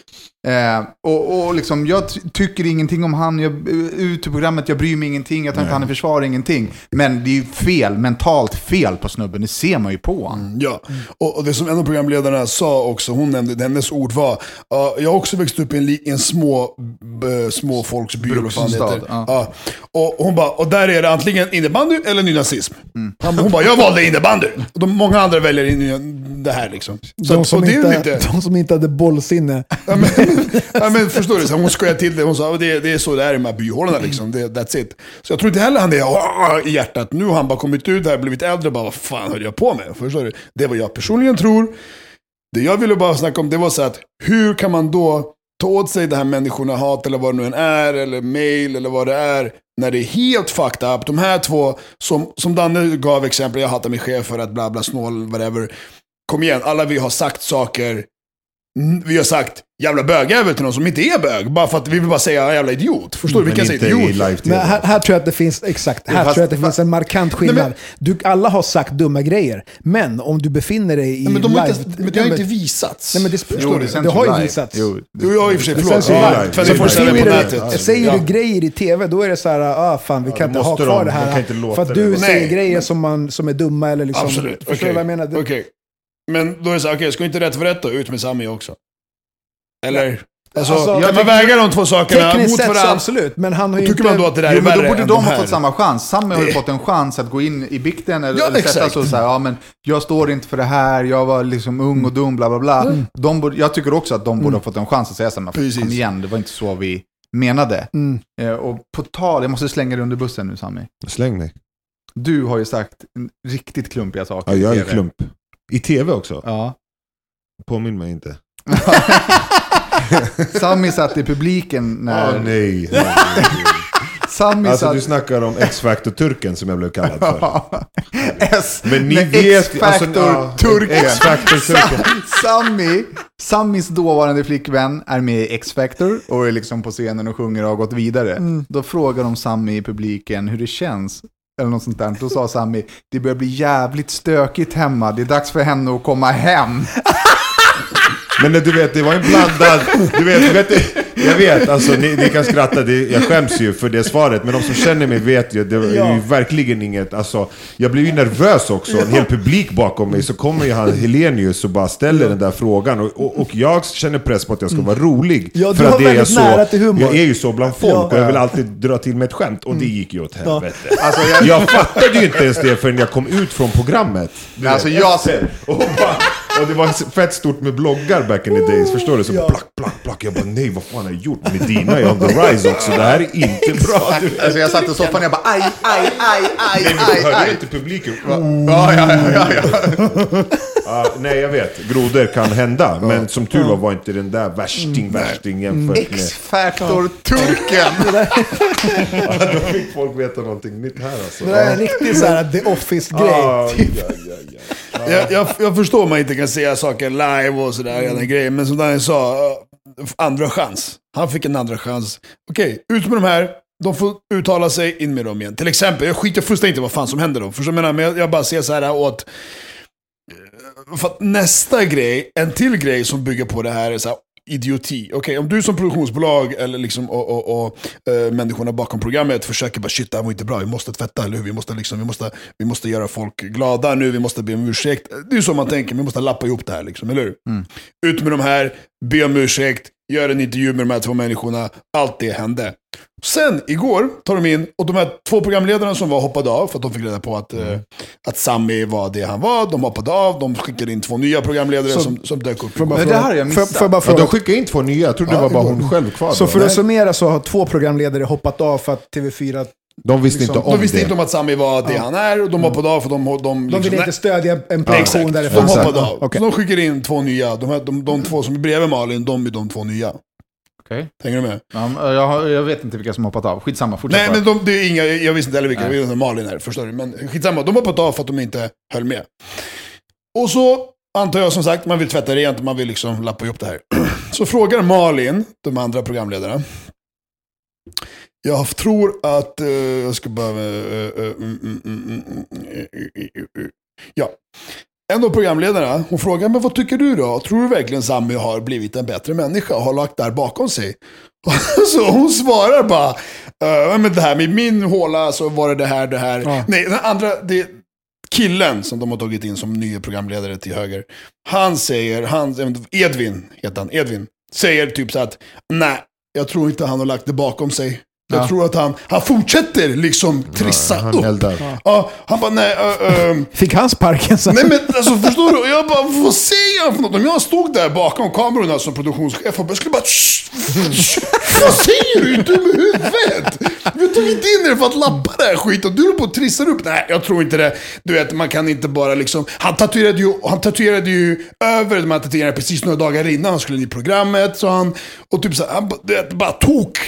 B: Eh, och, och liksom, jag ty- tycker ingenting om han, jag, ut ur programmet, jag bryr mig ingenting, jag inte han i försvar, ingenting. Men det är ju fel, mentalt fel på snubben, det ser man ju på honom.
A: Ja, och, och det som en av programledarna sa också, hon nämnde, hennes ord var, "Ja, jag har också växt upp i en, li- en små, b, små folksby, eller vad fan det
B: Bruksenstad,
A: heter.
B: ja.
A: Ja. Och hon bara, och där är det antingen innebandy eller nynazism.
B: Mm.
A: Han, hon bara, jag valde innebandy. Och de, många andra väljer in, det här liksom. Så
C: De som,
A: och det är
C: inte,
A: lite,
C: de som inte hade bollsinne
A: nej, men, förstår du, så hon skojade till det. Hon sa, det, det är så det är i de här byhålorna liksom. Det, that's it. Så jag tror inte heller han är i hjärtat. Nu har han bara kommit ut här, blivit äldre och bara, vad fan höll jag på med? Förstår du? Det är vad jag personligen tror. Det jag ville bara snacka om, det var så att hur kan man då ta åt sig det här människorna hat eller vad det nu än är, eller mail eller vad det är, när det är helt fucked up. De här två, som, som Danne gav exempel, jag hatar min chef för att bla bla snål, whatever. Kom igen, alla vi har sagt saker, vi har sagt jävla bögjävel till någon som inte är bög, bara för att vi vill bara säga jävla idiot. Förstår du? Vi
D: Men
A: kan säga
D: inte i
A: idiot.
C: Men här, här tror jag att det finns, exakt, här
B: fast-
C: tror jag att det finns en markant skillnad.
A: Nej,
C: du, alla har sagt dumma grejer, men om du befinner dig i
A: Nej, men de har
C: live...
A: inte, men det har inte visats.
C: Nej, men det, förstår
B: Jo, sänds
C: det har ju
B: live.
C: visats.
B: Jo,
A: Jo, ja, i och för sig.
C: Det
A: Förlåt. Ja,
C: live.
A: 24/7
C: Säger du-
A: nätet.
C: Säger
A: Ja.
C: du grejer i tv, då är det så här, ah fan vi kan
D: Ja,
C: inte ha kvar
D: de.
C: det
D: De kan
C: här.
D: inte låta
C: För att
D: det
C: du säger
A: Nej.
C: grejer som, är dumma eller liksom...
A: Absolut.
C: Förstår du vad jag menar?
A: Men då är det så här, okej, ska inte rätt för rätt då? Ut med Sami också. Eller? Alltså,
C: Alltså,
A: kan
C: jag
A: man väga de två sakerna mot
C: sett så
A: varandra?
C: absolut, men han har ju
A: Tycker
C: inte...
A: man då att det där
B: Jo,
A: är
B: men då borde de
A: de
B: ha fått samma chans. Sammy har ju fått en chans att gå in i bikten eller,
A: Ja,
B: eller sätta sig och säga, ja men jag står inte för det här, jag var liksom ung och dum, bla bla bla. De borde, jag tycker också att de borde ha fått en chans att säga så här, men
A: Precis.
B: kom igen, det var inte så vi menade.
C: Mm.
B: Eh, och på tal, jag måste slänga dig under bussen nu Sammy.
D: Släng mig.
B: Du har ju sagt riktigt klumpiga saker.
D: Ja, jag är klump. I tv också?
B: Ja.
D: Påminn mig inte.
B: Sammy satt i publiken när...
D: Åh nej.
B: Sammy
D: Alltså
B: satt...
D: du snackar om X-Factor-turken som jag blev kallad för.
B: S,
D: Men ni vet alltså,
B: X-Factor-turken.
D: ja, X-Factor-turken.
B: Sammy, Sammys dåvarande flickvän är med i X-Factor och är liksom på scenen och sjunger och har gått vidare.
C: Mm.
B: Då frågar de Sammy i publiken hur det känns. Eller något sånt där. Då sa Sammy, det börjar bli jävligt stökigt hemma. Det är dags för henne att komma hem.
D: Men du vet, det var en blandad... Du vet, vet jag vet, alltså ni, ni kan skratta, det, jag skäms ju för det svaret. Men de som känner mig vet ju, det är ju verkligen inget... Alltså, jag blir ju nervös också. En hel publik bakom mig. Så kommer ju han Helenius och bara ställer den där frågan. Och, och, och jag känner press på att jag ska vara rolig.
C: Ja,
D: för att det är
C: väldigt
D: så. Jag är ju så bland folk och jag vill alltid dra till med ett skämt. Och det gick ju åt helvete.
B: Alltså,
D: jag...
B: jag,
D: fattade ju inte ens det förrän jag kom ut från programmet.
B: Alltså, jag-
D: och, bara, och det var fett stort med bloggar back in the days. Förstår du? Så
C: Ja.
D: plack, plack, plack. Jag bara nej, vad fan har jag gjort? Medina är on the rise också. Det här är inte bra. Du
B: alltså, jag satt i soffan och jag bara aj, aj, aj, aj,
D: Nej,
B: aj,
D: du hörde
B: aj.
D: inte publiken?
B: Ja, ja, ja, ja, ja.
D: Ja, nej, jag vet. Grodor kan hända. Men som tur var var inte den där värsting, värsting jämfört med...
B: X-Factor-turken.
D: Ja, då fick folk veta någonting nytt här alltså.
C: Det där är en riktig så här The Office-grej.
D: Ah,
C: typ.
D: ja, ja, ja.
A: Jag, jag, jag förstår man inte kan säga saker live och sådär, mm. grejer. Men som Daniel sa, eh, andra chans. Han fick en andra chans. Okej, ut med de här. De får uttala sig, in med dem igen. Till exempel, jag skiter fullständigt i vad fan som händer då. Förstår du? Men jag, jag bara ser så här åt... eh, För att nästa grej, en till grej som bygger på det här är så här, idioti. Okej, om du som produktionsbolag eller liksom, och, och, och eh, människorna bakom programmet försöker bara shit, det här var inte bra, vi måste tvätta, eller hur? Vi måste, liksom, vi, måste, vi måste göra folk glada nu, vi måste be om ursäkt. Det är så man tänker, vi måste lappa ihop det här, liksom, eller hur? Ut med de här, be om ursäkt, gör en intervju med de här två människorna, allt det hände. Sen, igår, tar de in, och de här två programledarna som var hoppade av, för att de fick reda på att, eh, att Sami var det han var, de hoppade av, de skickade in två nya programledare
C: Så-
A: som, som dök upp.
C: Bara
B: Men det här har jag missat.
C: Får jag bara
D: Ja,
C: fråga?
D: de skickade in två nya. Jag trodde det var bara hon själv kvar.
C: Så
D: då.
C: för att summera så har två programledare hoppat av för att TV4
D: De visste
C: liksom-
D: inte om
A: De visste
D: det.
A: inte om att Sami var det han är, och de hoppade av för de... De,
C: De
A: liksom-
C: vill inte stödja en produktion
A: exakt,
C: därifrån.
A: de hoppade av.
C: Okej.
A: Så de skickade in två nya, de, här, de, de två som är bredvid Malin, de är de två nya.
B: Okej.
A: Hänger du med?
B: Ja, jag, har- jag vet inte vilka som har hoppat av. Skitsamma, fortsätt
A: Nej,
B: bara.
A: men de, det är inga, jag visste inte heller vilka,
B: Nej.
A: jag vem Malin är, förstår du? Men skitsamma, de har hoppat av för att de inte höll med. Och så antar jag som sagt, man vill tvätta rent, man vill liksom lappa ihop det här. Så frågar Malin, de andra programledarna. Jag tror att, eh, jag ska bara... eh, eh, mm, mm, mm, eh, eh, eh, eh. Ja. En av programledarna, hon frågar, men vad tycker du då? Tror du verkligen Sami har blivit en bättre människa och har lagt det här bakom sig? Så hon svarar bara, uh, men det här med min håla så var det det här, det här.
C: Ja.
A: Nej, den andra, det, killen som de har tagit in som ny programledare till höger. Han säger, han, Edvin heter han, Edvin. Säger typ så att, nej, jag tror inte han har lagt det bakom sig. Jag
B: Ja.
A: tror att han, han fortsätter liksom trissa
D: Han
A: upp.
D: eldar.
A: Ja, han bara, nej, uh, um,
C: Fick han sparken sen?
A: Nej men alltså förstår du? Jag bara, vad säger han för något? Om jag stod där bakom kamerorna som produktionschef och jag skulle bara "Shh, shh, Vad säger du? Är du i huvudet? Vi har tagit in er för att lappa det här skiten. Du håller på och trissar upp. Nej, jag tror inte det. Du vet, man kan inte bara liksom... Han tatuerade ju, han tatuerade ju över de här tatueringarna precis några dagar innan han skulle in i programmet. Så han, och typ så här, han bara- du vet, bara tok.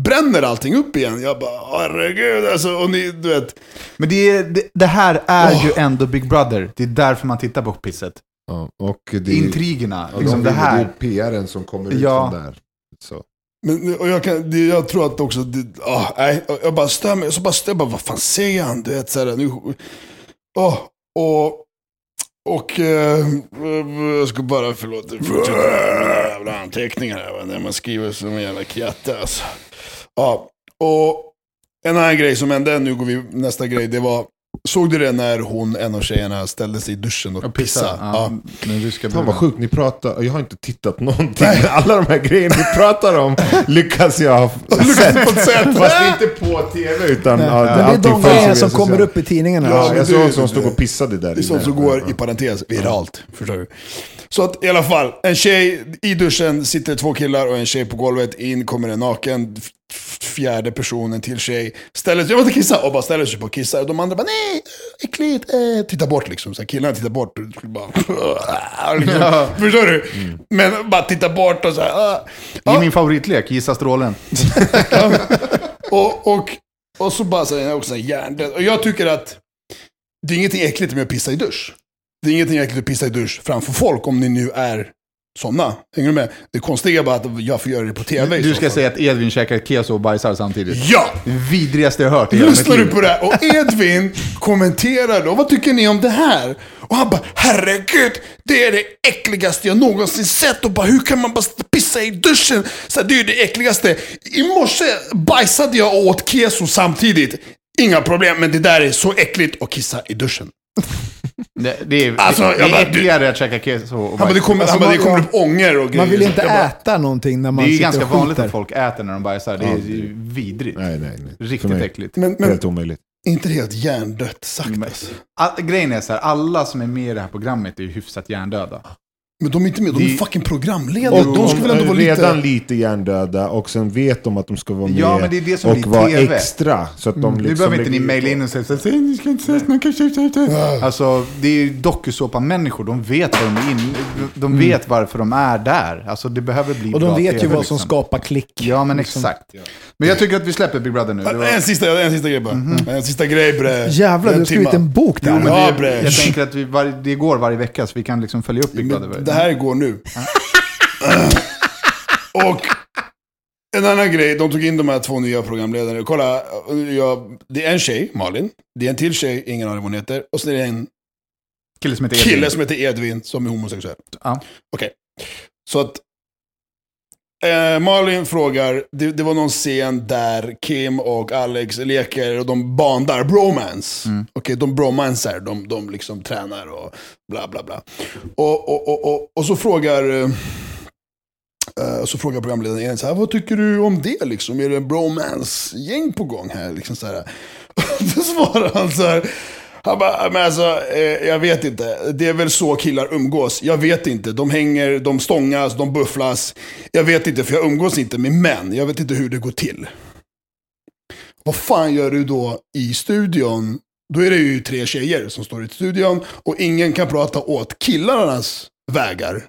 A: Bränner allting upp igen. Jag bara, herregud alltså. Och ni, du vet.
B: Men det, är- det, det här är
A: Åh.
B: ju ändå Big Brother. Det är därför man tittar på pisset.
D: Ja, och det,
B: Intrigerna.
D: ja,
B: liksom
D: de
B: det här.
D: Det är PRen som kommer ut
B: Ja.
D: från där. Så.
A: Men, och jag, kan, det, jag tror att också, det, ah, nej, jag bara stör mig, så bara stör jag bara, vad fan säger han? Du vet, så här, nu, oh, och, och eh, jag ska bara, förlåt, fortsätta jävla anteckningar här, när man skriver som en jävla kratta alltså. Ja, och en annan grej som hände, nu går vi nästa grej, det var, såg du det när hon, en av tjejerna, ställde sig i duschen och,
B: Och pissa.
A: pissade?
B: Ja. Ska
D: Fan vad sjukt, ni pratar, jag har inte tittat någonting. Alla de här grejerna ni pratar om lyckas jag ha sett.
A: på ett sätt.
D: Fast inte på tv utan
C: Nej,
D: ja,
C: men det är de
D: via
C: som kommer upp i tidningarna.
A: Ja,
D: Ja, jag
A: det-
D: såg som
A: det-
D: stod och pissade där
A: Det är sånt som går i parentes viralt. Förstår du? Så att i alla fall, en tjej i duschen sitter två killar och en tjej på golvet. In kommer en naken fjärde person, en till tjej. Ställer sig, jag måste kissa, och bara ställer sig på och kissar. Och de andra bara nej, äckligt, eh, tittar bort liksom. Så här, killarna tittar bort och bara, liksom,
B: Ja.
A: Förstår du? Men bara tittar bort och så här. ah.
B: Det är min favoritlek, gissa strålen.
A: Och, och, och så bara så här, också så här hjärndöd. Och jag tycker att det är ingenting äckligt med att pissa i dusch. Det är ingenting äckligt att pissa i dusch framför folk om ni nu är Sådana. Hänger du med? Det konstiga är bara att jag får göra det på tv
B: Du ska säga att Edvin käkar keso och bajsar samtidigt.
A: Ja!
B: Det vidrigaste jag hört i hela
A: Lyssnar du på det här? Och Edvin kommenterar då, vad tycker ni om det här? Och han bara, herregud, det är det äckligaste jag någonsin sett. Och bara, hur kan man bara pissa i duschen? Så här, det är det äckligaste. I morse bajsade jag och åt keso samtidigt. Inga problem, men det där är så äckligt att kissa i duschen.
B: Det, det är,
A: Alltså,
B: det, det är äckligare att käka keso och
A: Han bara, det kommer,
C: Alltså,
A: han bara, det kommer upp ånger och grejer.
C: Man vill inte äta någonting när man
B: Det är ju ganska vanligt att folk äter när de bajsar. Det är ju vidrigt.
D: Nej, nej, nej.
B: Riktigt
D: mig,
B: äckligt.
A: Men, men
D: Helt omöjligt.
A: inte det helt hjärndött sagt
B: Men-
A: alltså.
B: All, grejen är så här, alla som är med i det här programmet är ju hyfsat hjärndöda.
A: Men de är inte med, de är fucking programledare.
B: Jo,
A: de ska väl ändå vara
D: redan
A: lite...
D: lite hjärndöda och sen vet de att de ska vara med
B: Ja, men det är det som
D: och
B: blir
D: vara
B: TV.
D: extra. Så att de
B: Nu
D: liksom
B: behöver inte ni
D: lägger-
B: mejla in och säga så här, "Säg, ni ska inte säga att man kan köpa det." Alltså, det är ju dokusåpa-människor. De vet vad de är in, De vet varför de är där. Alltså, det behöver bli
C: Mm. Och
B: bra
C: de vet ju
B: TV,
C: vad som
B: liksom.
C: skapar klick.
B: Ja, men
C: Liksom.
B: exakt. Men jag tycker att vi släpper Big Brother nu. Det var...
A: En sista, en sista grej bara. En sista grej bre.
C: Jävlar, du
A: En
C: har skrivit
A: timma.
C: en bok där.
B: Jo, men
A: Ja,
B: det,
A: bre.
B: jag tänker att vi var, det går varje vecka så vi kan liksom följa upp Big Brother.
A: Det här går nu. och en annan grej, de tog in de här två nya programledarna. Kolla, jag, det är en tjej, Malin. Det är en till tjej, ingen aning vad hon heter. Och så är det en
B: Kille som heter Edvin.
A: kille som heter Edvin som är homosexuell.
B: Ja.
A: Okej. Så att eh, Malin frågar, det, det var någon scen där Kim och Alex leker och de bandar bromance.
B: Mm.
A: Okej, de bromansar, de, de liksom tränar och bla bla bla. Och, och, och, och, och så frågar eh, eh, så frågar programledaren igen, så här, vad tycker du om det liksom? Är det en bromance-gäng på gång här? Liksom så här. Då svarar han så här, han bara, men alltså, eh, jag vet inte. Det är väl så killar umgås. Jag vet inte. De hänger, de stångas, de bufflas. Jag vet inte, för jag umgås inte med män. Jag vet inte hur det går till. Vad fan gör du då i studion? Då är det ju tre tjejer som står i studion och ingen kan prata åt killarnas vägar.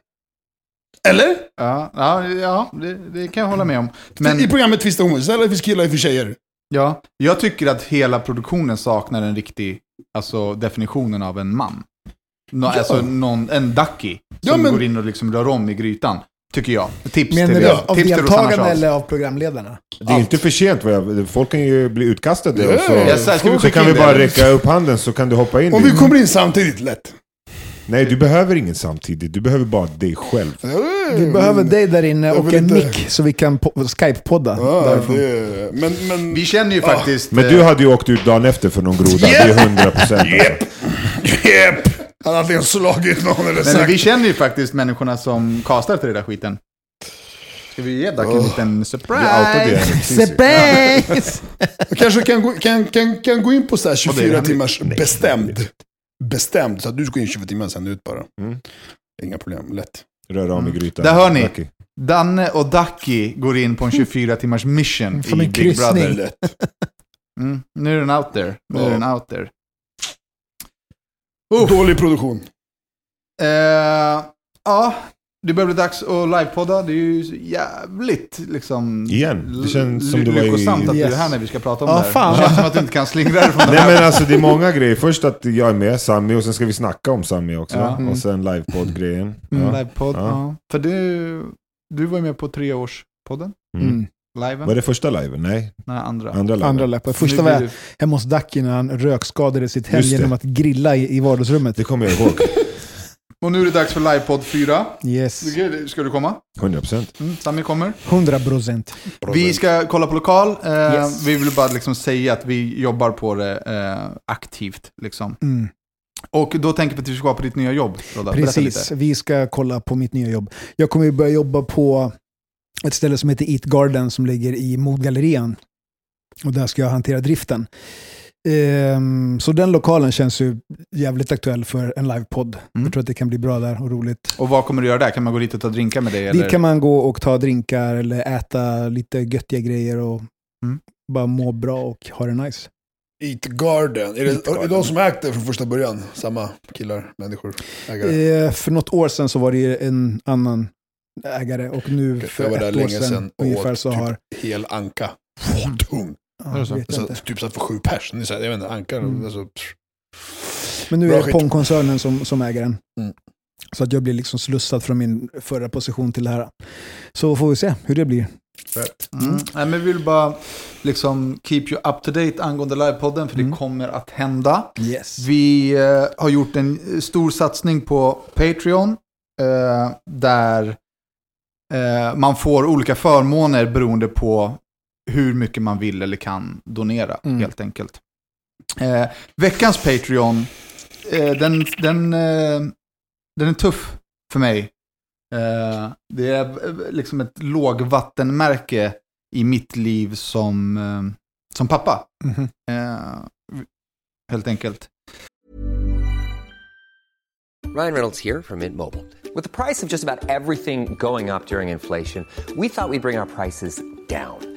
A: Eller?
B: Ja, ja, ja det, det kan jag hålla med om. Men
A: I programmet finns det homosexuella, det finns killar, det finns tjejer.
B: Ja, jag tycker att hela produktionen saknar en riktig alltså, definitionen av en man. Nå,
A: Ja.
B: Alltså någon, en ducky
A: Ja,
B: som
A: men-
B: går in och liksom rör om i grytan. Tycker jag. Tips
C: Menar
B: till,
C: du av
B: tips
C: deltagarna eller av programledarna?
D: Det är inte för sent. Folk kan ju bli utkastade.
A: Ja,
D: och så,
B: Ja, så
D: så kan vi bara räcka upp handen så kan du hoppa in.
A: Om vi kommer in samtidigt, lätt.
D: Nej, du behöver ingen samtidigt. Du behöver bara dig själv.
C: Vi behöver dig där inne och en mick så vi kan po- Skype-podda
A: Ja, det, men, men...
B: Vi känner ju faktiskt...
D: Men
B: eh,
D: du hade ju åkt ut dagen efter för någon groda. Det är hundra procent.
A: Japp! Japp! Han hade antingen slagit någon eller
B: Men
A: sagt...
B: vi känner ju faktiskt människorna som castar till den där skiten. Ska vi ge Duck en liten surprise?
C: Surprise!
A: Jag kanske kan gå, kan, kan, kan gå in på så här
B: Och det är
A: 24
B: hemligt.
A: timmars bestämd. Bestämd, så att du ska in 24 timmar sen ut bara.
D: Mm.
A: Inga problem, lätt.
D: Röra om i grytan.
B: Där hör ni.
D: Lucky.
B: Danne och Ducky går in på en 24 timmars mission
C: Som
B: i
C: en
B: Big
C: kryssning.
B: Brother.
A: Lätt.
B: Mm, nu är den out there. Nu är den out there.
A: Dålig produktion.
B: Eh, ja, det börjar bli dags att livepodda. Det är ju jävligt liksom...
D: Igen. Det känns som det var i-
B: lyckosamt att du är
C: Yes.
B: här när vi ska prata om
C: Ja,
B: det här.
C: fan.
B: Det känns som att du inte kan slingra dig från det
D: Nej
B: här.
D: men alltså det är många grejer. Först att jag är med, Sami, och sen ska vi snacka om Sami också.
B: Ja.
C: Mm.
D: Och sen livepodd-grejen.
B: Mm,
D: Ja.
B: livepodd,
D: Ja.
B: ja. För du, du var ju med på treårspodden.
D: Mm.
C: Mm.
B: Liven.
D: Var det första liven? Nej,
B: Nej, andra.
D: andra liven.
C: Andra läppar. Första var jag hemma hos Ducky när han rökskadade sitt hem genom att grilla i, i vardagsrummet.
D: Det kommer jag ihåg.
B: Och nu är det dags för livepodd 4.
C: Yes.
B: Ska du komma?
D: 100 procent.
B: Mm, Sami kommer.
C: 100 procent.
B: Vi ska kolla på lokal. Eh,
C: Yes.
B: Vi vill bara liksom säga att vi jobbar på det eh, aktivt. Liksom.
C: Mm.
B: Och då tänker vi att vi ska vara på ditt nya jobb. Berätta
C: Precis,
B: lite.
C: vi ska kolla på mitt nya jobb. Jag kommer börja jobba på ett ställe som heter Eat Garden som ligger i Modgallerian. Och där ska jag hantera driften. Ehm, så den lokalen känns ju jävligt aktuell för en livepodd.
B: Mm.
C: Jag tror att det kan bli bra där och roligt.
B: Och vad kommer du göra där? Kan man gå dit och ta drinkar med dig? Eller?
C: Dit kan man gå och ta drinkar eller äta lite göttiga grejer och
B: Mm.
C: bara må bra och ha det nice.
A: Eat Garden. Är det,
C: Eat
A: är det
C: Garden.
A: de som ägt det från första början? Samma killar, människor, ägare?
C: Eh, för något år sedan så var det en annan ägare och nu för ett år sedan,
A: sedan
C: ungefär så
A: typ
C: har...
A: hel anka. Tung.
C: Ja,
B: Är det så?
C: vet jag
A: Så,
C: inte.
A: typ så att för sju pers. Är så här, Jag vet inte, ankar.
C: Mm.
A: Alltså.
C: Men nu
A: Bra
C: är det. Pong-koncernen som, som äger den. Så att jag blir liksom slussad från min förra position till det här. Så får vi se hur det blir.
B: Mm. Nej, men vi vill bara liksom keep you up to date angående livepodden, för
C: Mm.
B: det kommer att hända.
C: Yes.
B: Vi eh, har gjort en stor satsning på Patreon, eh, där eh, man får olika förmåner beroende på hur mycket man vill eller kan donera,
C: Mm.
B: helt enkelt. Eh, veckans Patreon, eh, den, den, eh, den är tuff för mig. Eh, det är eh, liksom ett lågvattenmärke i mitt liv som, eh, som pappa.
C: Mhm.
B: Eh, helt enkelt.
H: Ryan Reynolds here from Mint Mobile. With the price of just about everything going up during inflation, we thought we'd bring our prices down.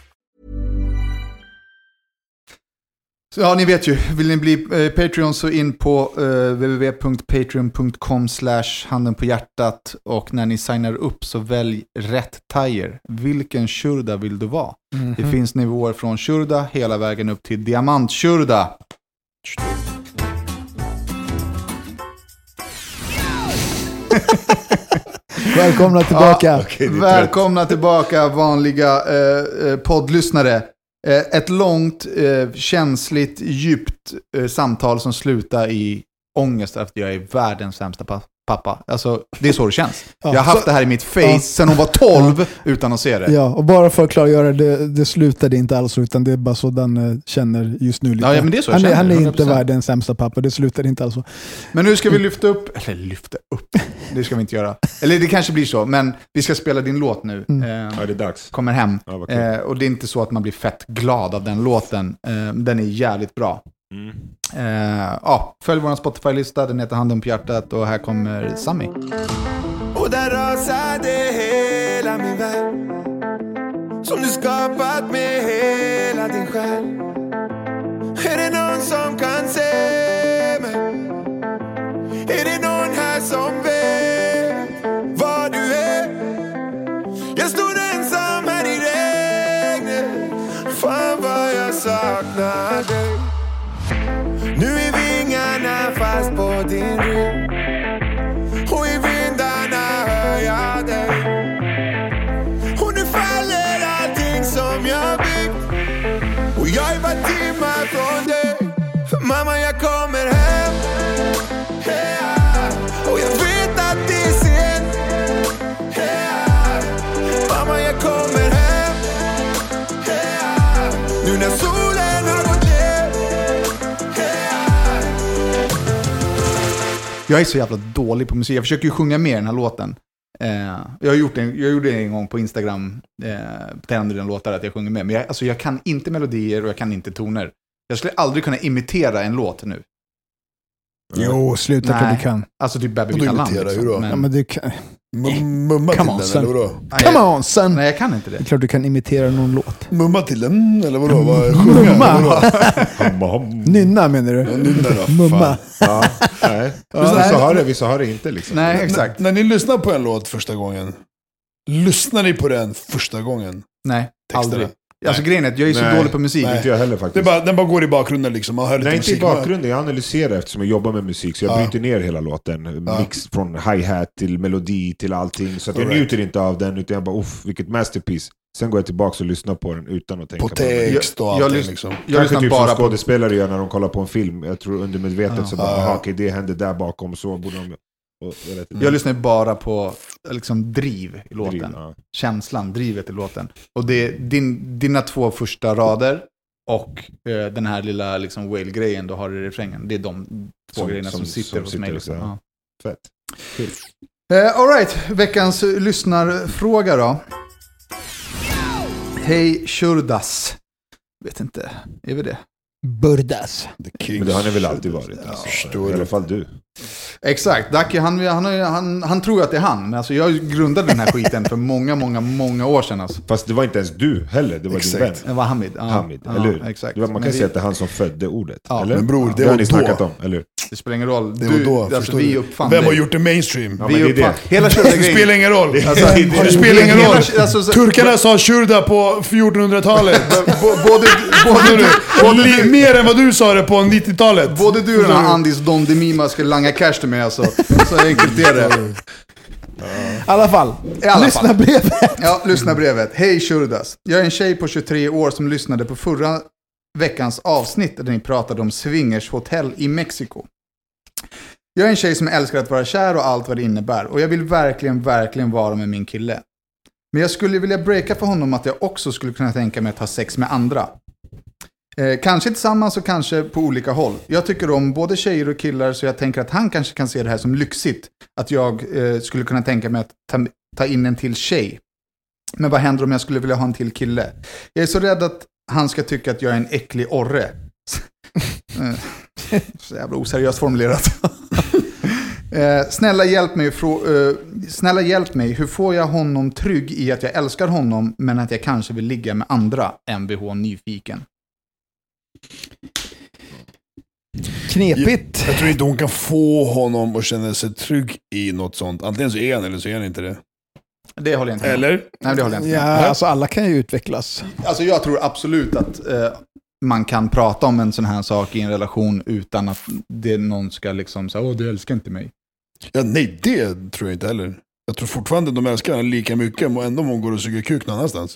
B: Så, ja, ni vet ju, vill ni bli eh, Patreon så in på eh, www.patreon.com slash handen på hjärtat och när ni signar upp så välj rätt tire. Vilken shurda vill du vara? Det finns nivåer från shurda hela vägen upp till diamantshurda.
C: Välkomna tillbaka.
B: Ja, välkomna tillbaka vanliga eh, eh, poddlyssnare. Eh, ett långt, eh, känsligt, djupt eh, samtal som slutar i ångest efter att jag är världens sämsta pappa pappa. Alltså, det är så det känns.
C: Ja,
B: jag har haft
C: så-
B: det här i mitt face
C: Ja.
B: sedan hon var 12 utan att se det.
C: Ja, och bara för att klargöra, det, det slutade inte alls utan det är bara så den eh, känner just nu. Lite.
B: Ja, ja, men det är så
C: han, är,
B: känner,
C: han är inte
B: 100%.
C: världens sämsta pappa, det slutade inte alls så.
B: Men nu ska vi lyfta upp, eller lyfta upp, det ska vi inte göra. Eller det kanske blir så, men vi ska spela din låt nu.
C: Mm.
B: Eh,
D: Ja, det är dags.
B: kommer hem.
D: Ja,
B: eh, och det är inte så att man blir fett glad av den låten. Eh, den är jävligt bra.
D: Mm.
B: Eh, ja, följ vår Spotify-lista, den heter Handen på hjärtat och här kommer Sami.
F: Och där rasade hela min värld Som du skapat med hela din själ Är det någon som kan se mig? Är det någon här som vet vad du är? Jag stod ensam här i regnet Fan vad jag saknar dig nu är vingarna fast på din rygg. Jag är
B: så jävla dålig på musik. Jag försöker ju sjunga med i den här låten. Eh, jag, har gjort en, jag gjorde det en gång på Instagram, eh, till den låtar att jag sjunger med. Men jag, alltså, jag kan inte melodier och jag kan inte toner. Jag skulle aldrig kunna imitera en låt nu.
C: Jo, sluta
B: Nej.
C: du kan.
B: Alltså typ Baby Kallan.
A: imitera? Hur då?
C: Ja, men du kan.
A: Mum- Mumma till
C: on,
A: den, eller vadå?
C: Come on son!
B: Nej, jag kan inte
C: Det är
B: det.
C: klart du kan imitera någon låt.
A: Mumma till den, eller vadå? Vad, sjunga?
C: Mumma! Nynna menar
A: Ja,
C: du?
A: nynna då.
C: Mumma.
D: Ja, nej. Vissa har det, vissa har det inte. Liksom.
B: Nej, exakt.
A: När ni lyssnar på en låt första gången, lyssnar ni på den första gången?
B: Nej,
A: Texterna.
B: aldrig. Alltså grejen är att jag är så
D: Nej.
B: dålig på musik.
D: Inte jag heller
A: Det
D: faktiskt.
A: är bara, den bara går i bakgrunden liksom. Man hör lite
D: Nej, inte i
A: musik.
D: bakgrunden. Jag analyserar eftersom jag jobbar med musik. Så jag
A: Ja.
D: bryter ner hela låten.
A: Ja.
D: Mix från hi-hat till melodi till allting. Så att jag
A: Alright.
D: njuter inte av den, utan jag bara uff, vilket masterpiece. Sen går jag tillbaka och lyssnar på den utan att tänka
A: På
D: på den.
A: text och
B: Jag- jag
A: allting
B: lys-
A: liksom.
B: Jag
D: Kanske
B: lyssnar
D: typ
B: bara
D: som
B: på...
D: skådespelare gör när de kollar på en film. Jag tror undermedvetet så bara,
A: Ja.
D: aha, okej det hände där bakom, så borde de... Och, jag, vet inte.
B: Jag lyssnar ju bara på liksom, driv i låten.
D: Driv, ja.
B: Känslan, drivet i låten. Och det är din, dina två första rader och eh, den här lilla liksom, whale-grejen du har i refrängen. Det är de två
D: Som-
B: grejerna som,
D: som-
B: sitter
D: som
B: hos
D: sitter
B: mig. Liksom. Ja.
D: Fett.
B: Eh, all right, veckans eh, lyssnarfråga då. Hej Shurdas. Vet inte, är vi det?
C: Burdas.
D: Men det har ni väl alltid varit? Alltså. I alla fall du.
B: Exakt, Dacke han, han, ju- han, han tror att det är han. Men alltså, jag grundade den här skiten för många, många, många år sedan. Alltså.
D: Fast det var inte ens du heller, det var
A: Exakt.
D: din vän.
B: Det var Hamid. Ja,
D: Hamid,
B: ja,
D: eller hur?
B: Exakt.
D: Var- Man
B: Men
D: kan
B: vi-
D: säga att det är han som födde ordet,
B: Ja,
D: eller?
A: men bror, det
D: det har
A: var
D: ni
A: då.
D: snackat om, eller hur?
B: Det spelar ingen roll.
A: Det var
B: Du,
A: då,
B: alltså, vi uppfann
A: Vem har gjort det mainstream?
D: Ja,
B: vi
D: men det
B: uppfann,
D: det.
B: hela
A: Det spelar ingen roll.
B: Alltså,
A: det spelar ingen roll.
B: Alltså, så-
A: Turkarna sa shurda på 1400-talet.
B: Bo- Både, både,
A: li- Mer än vad du sa det på 90-talet.
B: både du och? Andis Don Demima ska langa cash till mig alltså. Så enkelt är det.
C: I alla fall,
B: I alla
C: lyssna
B: fall.
C: brevet.
B: Ja, lyssna brevet. Hej Shurdas. Jag är en tjej på 23 år som lyssnade på förra veckans avsnitt där ni pratade om swingershotell i Mexiko. Jag är en tjej som älskar att vara kär och allt vad det innebär och jag vill verkligen, verkligen vara med min kille. Men jag skulle vilja breaka för honom att jag också skulle kunna tänka mig att ha sex med andra. Eh, kanske tillsammans och kanske på olika håll. Jag tycker om både tjejer och killar så jag tänker att han kanske kan se det här som lyxigt. Att jag eh, skulle kunna tänka mig att ta, ta in en till tjej. Men vad händer om jag skulle vilja ha en till kille? Jag är så rädd att han ska tycka att jag är en äcklig orre. Eh, så jävla oseriöst formulerat. Eh, snälla, hjälp mig, frå- eh, snälla hjälp mig, hur får jag honom trygg i att jag älskar honom men att jag kanske vill ligga med andra Mvh nyfiken?
C: Knepigt.
A: Jag tror inte hon kan få honom att känna sig trygg i något sånt. Antingen så är han eller så är han inte det.
B: Det håller jag inte med.
A: Eller?
B: Nej, det håller jag inte
C: Ja,
B: med om.
C: alltså alla kan ju utvecklas.
B: Alltså jag tror absolut att eh, man kan prata om en sån här sak i en relation utan att det någon ska liksom säga åh du älskar inte mig.
A: Ja, nej, det tror jag inte heller. Jag tror fortfarande de älskar henne lika mycket, och ändå om hon går och suger kuk någon annanstans.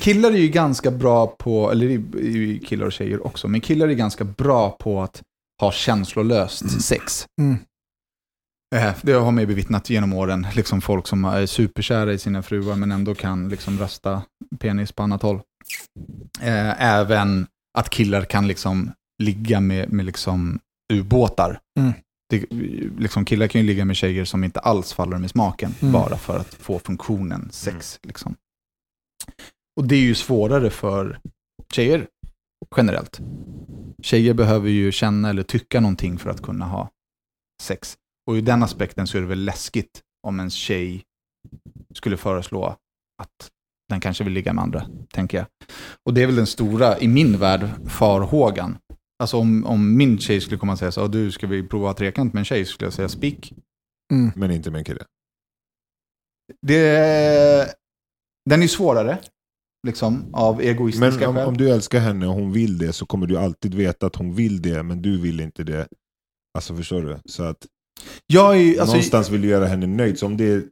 B: Killar är ju ganska bra på, eller killar och tjejer också, men killar är ganska bra på att ha känslolöst sex.
C: Mm.
B: Eh, Det har man ju bevittnat genom åren, liksom folk som är superkära i sina fruar men ändå kan liksom rösta penis på annat håll. Eh, Även att killar kan liksom ligga med, med liksom ubåtar.
C: Mm.
B: Det, liksom killar kan ju ligga med tjejer som inte alls faller dem i smaken,
C: Mm.
B: bara för att få funktionen sex. Liksom. Och det är ju svårare för tjejer generellt. Tjejer behöver ju känna eller tycka någonting för att kunna ha sex. Och ur den aspekten så är det väl läskigt om en tjej skulle föreslå att den kanske vill ligga med andra, tänker jag. Och det är väl den stora, i min värld, farhågan. Alltså om, om min tjej skulle komma och säga så, "Ah, du ska vi prova trekant med en tjej, skulle jag säga spik.
C: Mm.
D: Men inte med en kille.
B: Det, den är svårare, liksom, av egoistiska
D: Men om,
B: skäl.
D: om du älskar henne och hon vill det så kommer du alltid veta att hon vill det, men du vill inte det. Alltså förstår du? Så att
B: Jag är, ju- alltså,
D: någonstans vill du göra henne nöjd. Så om det är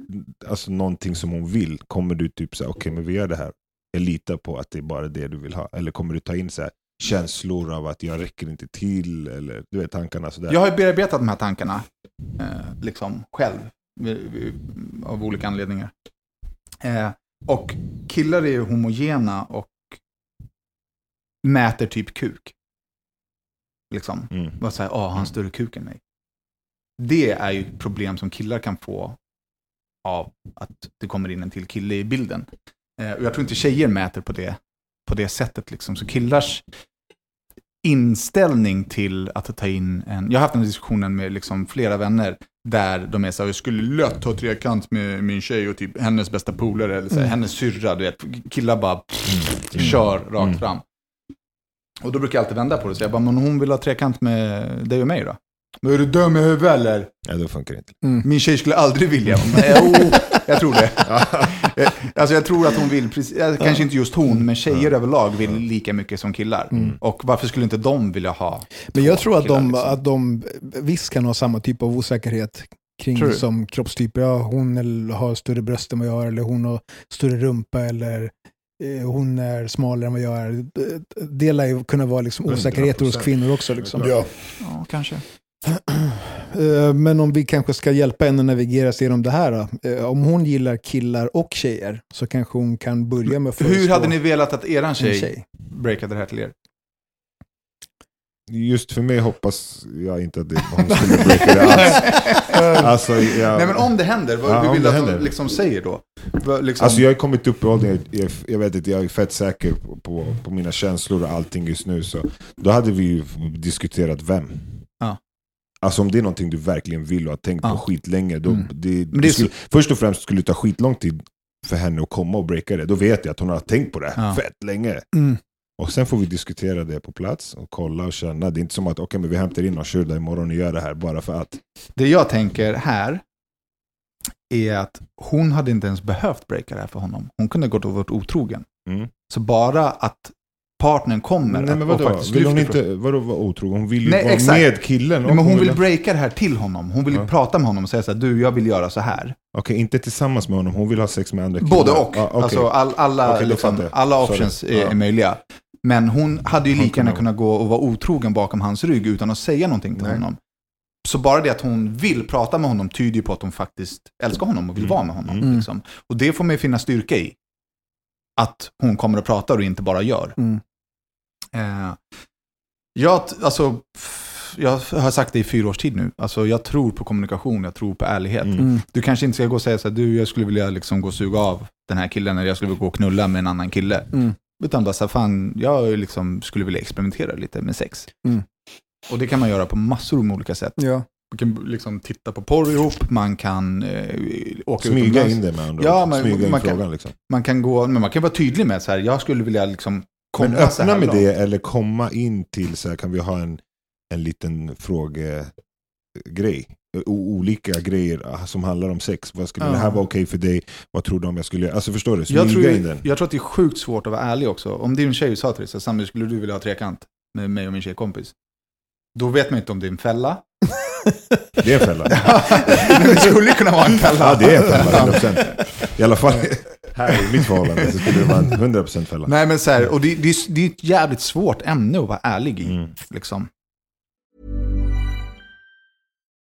D: alltså, någonting som hon vill, kommer du typ säga okej men vi gör det här. Jag litar på att det är bara det du vill ha. Eller kommer du ta in så här, känslor av att jag räcker inte till, eller du vet tankarna sådär.
B: Jag har ju bearbetat de här tankarna eh, liksom själv av olika anledningar. Eh, och killar är ju homogena och mäter typ kuk. Liksom.
D: Mm.
B: Bara säga, åh, har han större kuk än mig? Det är ju ett problem som killar kan få av att det kommer in en till kille i bilden. Eh, och jag tror inte tjejer mäter på det, på det sättet. Liksom. Så killars inställning till att ta in en... Jag har haft den diskussionen med liksom flera vänner där de är så här, jag skulle lätt ta trekant med min tjej och typ hennes bästa polare eller så här,
C: Mm.
B: hennes syrra, du vet. Killar bara kör rakt
D: Mm.
B: fram. Och då brukar jag alltid vända på det, så jag bara, men hon vill ha trekant med dig och mig då? Men är du dum i huvudet eller?
D: Ja, då funkar det inte.
B: Min tjej skulle aldrig vilja. Men, jo, jag tror det. Eh, alltså jag tror att hon vill, precis, eh, kanske inte just hon, men tjejer överlag vill lika mycket som killar.
C: Mm.
B: Och varför skulle inte de vilja ha
C: Men jag tror att
B: killar,
C: de,
B: liksom?
C: att de visst kan ha samma typ av osäkerhet kring som kroppstyper. Ja, hon eller har större bröst än vad jag har, eller hon har större rumpa, eller eh, hon är smalare än vad jag är. Det- lär ju kunna vara liksom osäkerheter hos
D: 100%.
C: kvinnor också. Liksom.
A: Ja.
B: Ja, kanske.
C: Eh, Men om vi kanske ska hjälpa henne navigera sig genom det här då. Eh, Om hon gillar killar och tjejer så kanske hon kan börja med att
B: Hur
C: föreslå
B: hade ni velat att eran tjej,
C: tjej.
B: breakade det här till er?
D: Just för mig hoppas jag inte att det, hon skulle breaka det alls. alltså, jag,
B: Nej men om det händer, vad
D: Ja,
B: hur
D: om
B: vill du att de
D: händer.
B: liksom säger då? Liksom,
D: Alltså jag har kommit upp i åldern, jag, jag, jag vet att jag är fett säker på, på, på mina känslor och allting just nu. Så då hade vi ju diskuterat vem. Alltså om det är någonting du verkligen vill och har tänkt på
B: Ja.
D: skitlänge. Då,
B: Mm.
D: det,
B: det
D: det skulle,
B: så-
D: Först och främst skulle det ta skitlång tid för henne att komma och breaka det. Då vet jag att hon har tänkt på det
B: Ja.
D: fett länge.
C: Mm.
D: Och sen får vi diskutera det på plats och kolla och känna. Det är inte som att okej, men vi hämtar in och kör där imorgon och gör det här bara för att.
B: Det jag tänker här är att hon hade inte ens behövt breaka det här för honom. Hon kunde gått och varit otrogen.
D: Mm.
B: Så bara att partnern kommer
D: Nej, men
B: och
D: vadå?
B: faktiskt
D: Vill hon inte, vadå vara otrogen? Hon vill ju
B: Nej,
D: vara
B: exakt.
D: med killen.
B: Nej, men hon vill
D: ha-
B: breaka det här till honom. Hon vill
D: Ja.
B: prata med honom och säga så här, du, jag vill göra så här.
D: Okej, inte tillsammans med honom. Hon vill ha sex med andra killar.
B: Både och.
D: Ja, okej.
B: Alltså all, alla,
D: då
B: liksom, alla options är,
D: Ja.
B: är möjliga. Men hon hade ju
D: Hon
B: lika gärna kunnat gå och vara otrogen bakom hans rygg utan att säga någonting till
D: Nej.
B: honom. Så bara det att hon vill prata med honom tyder ju på att hon faktiskt älskar honom och vill
D: Mm.
B: vara med honom.
C: Mm.
B: Liksom. Och det får man ju finna styrka i. Att hon kommer och pratar och inte bara gör.
C: Mm.
B: Eh, jag, alltså, jag har sagt det i fyra års tid nu. Alltså, jag tror på kommunikation, jag tror på ärlighet.
D: Mm.
C: Mm.
B: Du kanske inte ska gå och säga så här, du, jag skulle vilja liksom gå och suga av den här killen, eller jag skulle vilja gå och knulla med en annan kille.
C: Mm.
B: Utan bara så här, fan, jag liksom skulle vilja experimentera lite med sex.
C: Mm.
B: Och det kan man göra på massor av olika sätt.
C: Ja.
B: Man kan liksom titta på porr ihop, man kan eh, åka
D: Smyga
B: utomlands.
D: in det med andra
B: Ja, men
D: Smyga in
B: man kan-
D: frågan liksom.
B: Man kan gå, men man kan vara tydlig med så här, jag skulle vilja liksom komma
D: Men öppna med
B: långt.
D: det eller komma in till så här, kan vi ha en, en liten frågegrej. O- olika grejer ah, som handlar om sex. Vad skulle
B: Ja.
D: det här vara okej för dig? Vad tror du om jag skulle göra? Alltså förstår du?
B: Jag tror,
D: den.
B: jag tror att det är sjukt svårt att vara ärlig också. Om din tjej sa till dig, Sami, skulle du vilja ha trekant med mig och min tjejkompis? Då vet man inte om det är en fälla.
D: Det är en fälla.
B: Men det skulle kunna vara en fälla.
D: Ja, det är en fälla. 100%. I alla fall här i mitt förhållande så skulle det vara en 100% fälla.
B: Nej, men så här, och det, det, är, det är ett jävligt svårt ämne att vara ärlig i.
D: Mm.
B: Liksom.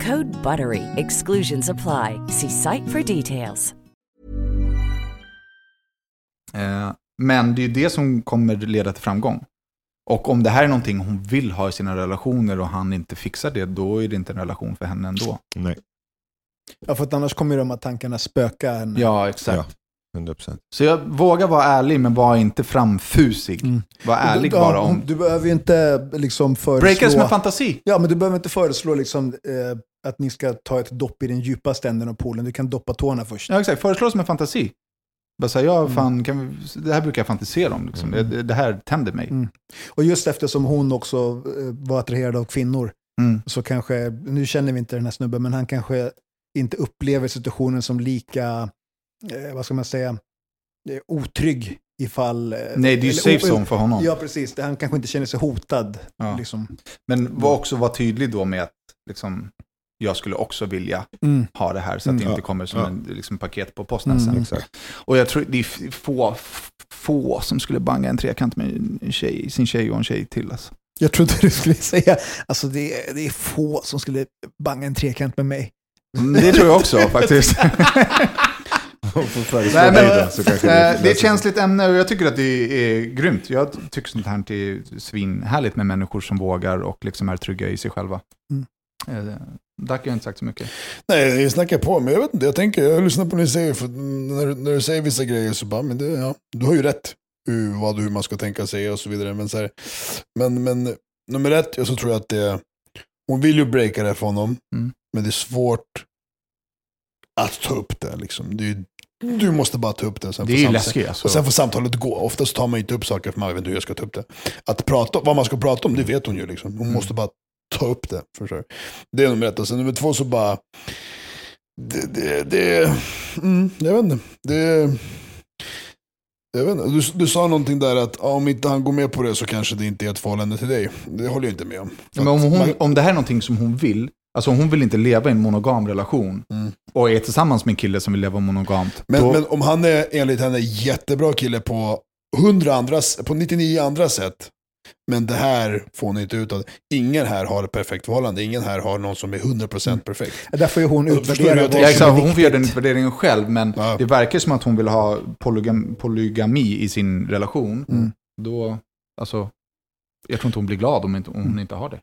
I: Code BUTTERY. Exclusions apply. See site for details.
B: Eh, men det är ju det som kommer leda till framgång. Och om det här är någonting hon vill ha i sina relationer och han inte fixar det, då är det inte en relation för henne ändå.
D: Nej.
C: Ja, för att annars kommer ju de här tankarna spöka henne.
B: Ja, exakt.
D: Ja, 100%.
B: Så jag vågar vara ärlig, men var inte framfusig.
C: Mm.
B: Var ärlig
C: Ja,
B: bara om...
C: Du behöver ju inte liksom föreslå...
B: Breaka det som en fantasi.
C: Ja, men du behöver inte föreslå liksom, eh, att ni ska ta ett dopp i den djupaste änden av poolen. Du kan doppa tårna först.
B: Ja, exakt. Föreslå som en fantasi. Bara säga, ja,
C: Mm.
B: fan, kan vi, det här brukar jag fantisera om. Liksom. Det, det här tänder mig.
C: Mm. Och just eftersom hon också eh, var attraherad av kvinnor,
B: Mm.
C: så kanske, nu känner vi inte den här snubben, men han kanske inte upplever situationen som lika, eh, vad ska man säga, eh, otrygg ifall... eh,
B: Nej, det är ju safe zone för honom.
C: Ja, precis. Han kanske inte känner sig hotad.
B: Ja.
C: Liksom.
B: Men var också vara tydlig då med att liksom, jag skulle också vilja
C: Mm.
B: ha det här så att
C: Mm.
B: det inte
D: Ja,
B: kommer som
D: ja.
B: en liksom, paket på posten sen.
C: Mm.
B: Och jag tror det är få, få som skulle banga en trekant med en tjej, sin tjej och en tjej till. Alltså.
C: Jag trodde du skulle säga, alltså det är, det är få som skulle banga en trekant med mig.
B: Mm, Det tror jag också faktiskt.
D: Får föreslå
B: Nej, men,
D: då, så kanske
B: eh, det är
D: löser
B: ett
D: sig.
B: känsligt ämne och jag tycker att det är grymt. Jag tycker sånt här är svinhärligt med människor som vågar och liksom är trygga i sig själva.
C: Mm.
B: Eh, Dac har jag inte sagt så mycket.
A: Nej, jag snackar på, men jag vet inte. Jag tänker, jag lyssnar på vad ni säger. För när, när du säger vissa grejer så bara, men det, ja, du har ju rätt. Hur, vad, hur man ska tänka sig och så vidare. Men, så här, men, men nummer ett, jag så tror jag att det hon vill ju breaka det för honom.
B: Mm.
A: Men det är svårt att ta upp det. Liksom. det är, ju- du måste bara ta upp det. Sen
B: Det är läskigt, alltså.
A: Och sen får samtalet gå. Oftast tar man inte upp saker för man vet inte hur jag ska ta upp det. Att prata, vad man ska prata om, det vet hon ju. Liksom.
B: Mm.
A: Hon måste bara ta upp det. För. Det är nummer ett. Och sen nummer två så bara... Det, det, det, mm, jag vet inte. Det, jag vet inte. Du, du sa någonting där att ja, om inte han går med på det så kanske det inte är ett förhållande till dig. Det håller jag inte med om.
B: Men om, hon,
A: man-
B: om det här är någonting som hon vill, alltså hon vill inte leva i en monogam relation
A: Mm.
B: och är tillsammans med en kille som vill leva monogamt.
A: Men,
B: då,
A: men om han är enligt henne jättebra kille på 100 andra, på 99 andra sätt. Men det här får hon inte ut av. Ingen här har ett perfekt förhållande. Ingen här har någon som är 100% perfekt.
C: Där får ju hon
A: Förstår du
C: utvärdera
A: hur jag
C: vad
A: tänker?
B: ja,
C: är
B: exakt, hon får göra den utvärderingen själv, men
A: Ja.
B: det verkar som att hon vill ha polygam, polygami i sin relation.
C: Mm.
B: Då, alltså, jag tror inte hon blir glad om, inte, om hon inte har det.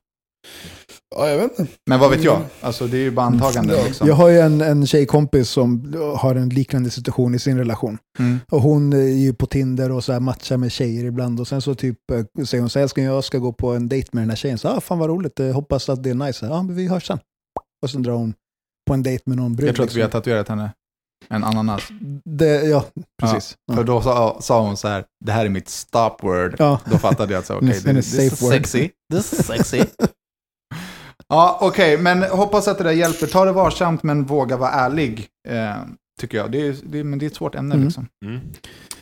A: Ja, jag vet inte.
B: Men vad vet jag? Alltså det är ju bara antaganden
A: Ja.
B: liksom.
C: Jag har ju en, en tjejkompis som har en liknande situation i sin relation.
B: Mm.
C: Och hon är ju på Tinder och så här matchar med tjejer ibland. Och sen så typ eh, säger hon så här, älskling jag ska gå på en dejt med den här tjejen. Så ah, fan vad roligt, eh, hoppas att det är nice. Ja, men vi hörs sen. Och sen drar hon på en dejt med någon brud.
B: Jag tror att vi har
C: liksom.
B: tatuerat henne. En ananas.
C: det, Ja, precis.
B: Ja, för då sa, sa hon så här, det här är mitt stop word.
C: Ja.
B: Då fattade jag att så,
C: Hennes-
B: det this is
C: word.
B: sexy. This is sexy. ja, okej, men hoppas att det där hjälper. Ta det varsamt, men våga vara ärlig, eh, tycker jag. Det är, det, men det är ett svårt ämne
C: Mm.
B: liksom.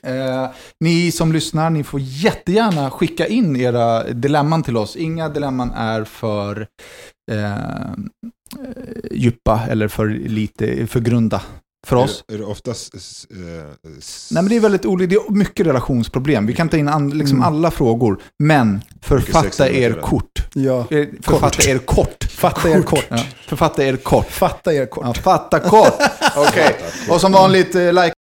B: Eh, ni som lyssnar, ni får jättegärna skicka in era dilemman till oss. Inga dilemman är för eh, eh, djupa eller för lite, för grunda för oss.
D: Är, det- är det oftast... eh, s-
B: Nej men det är väldigt olika, det är mycket relationsproblem. Vi kan ta in an, liksom
C: Mm.
B: alla frågor. Men författa er kort.
C: Ja.
B: Eh, Författa er kort.
C: Fatta er kort.
B: Ja, författa er kort.
C: Fatta er kort.
B: Ja, fatta kort. Okej. Och som vanligt, eh, like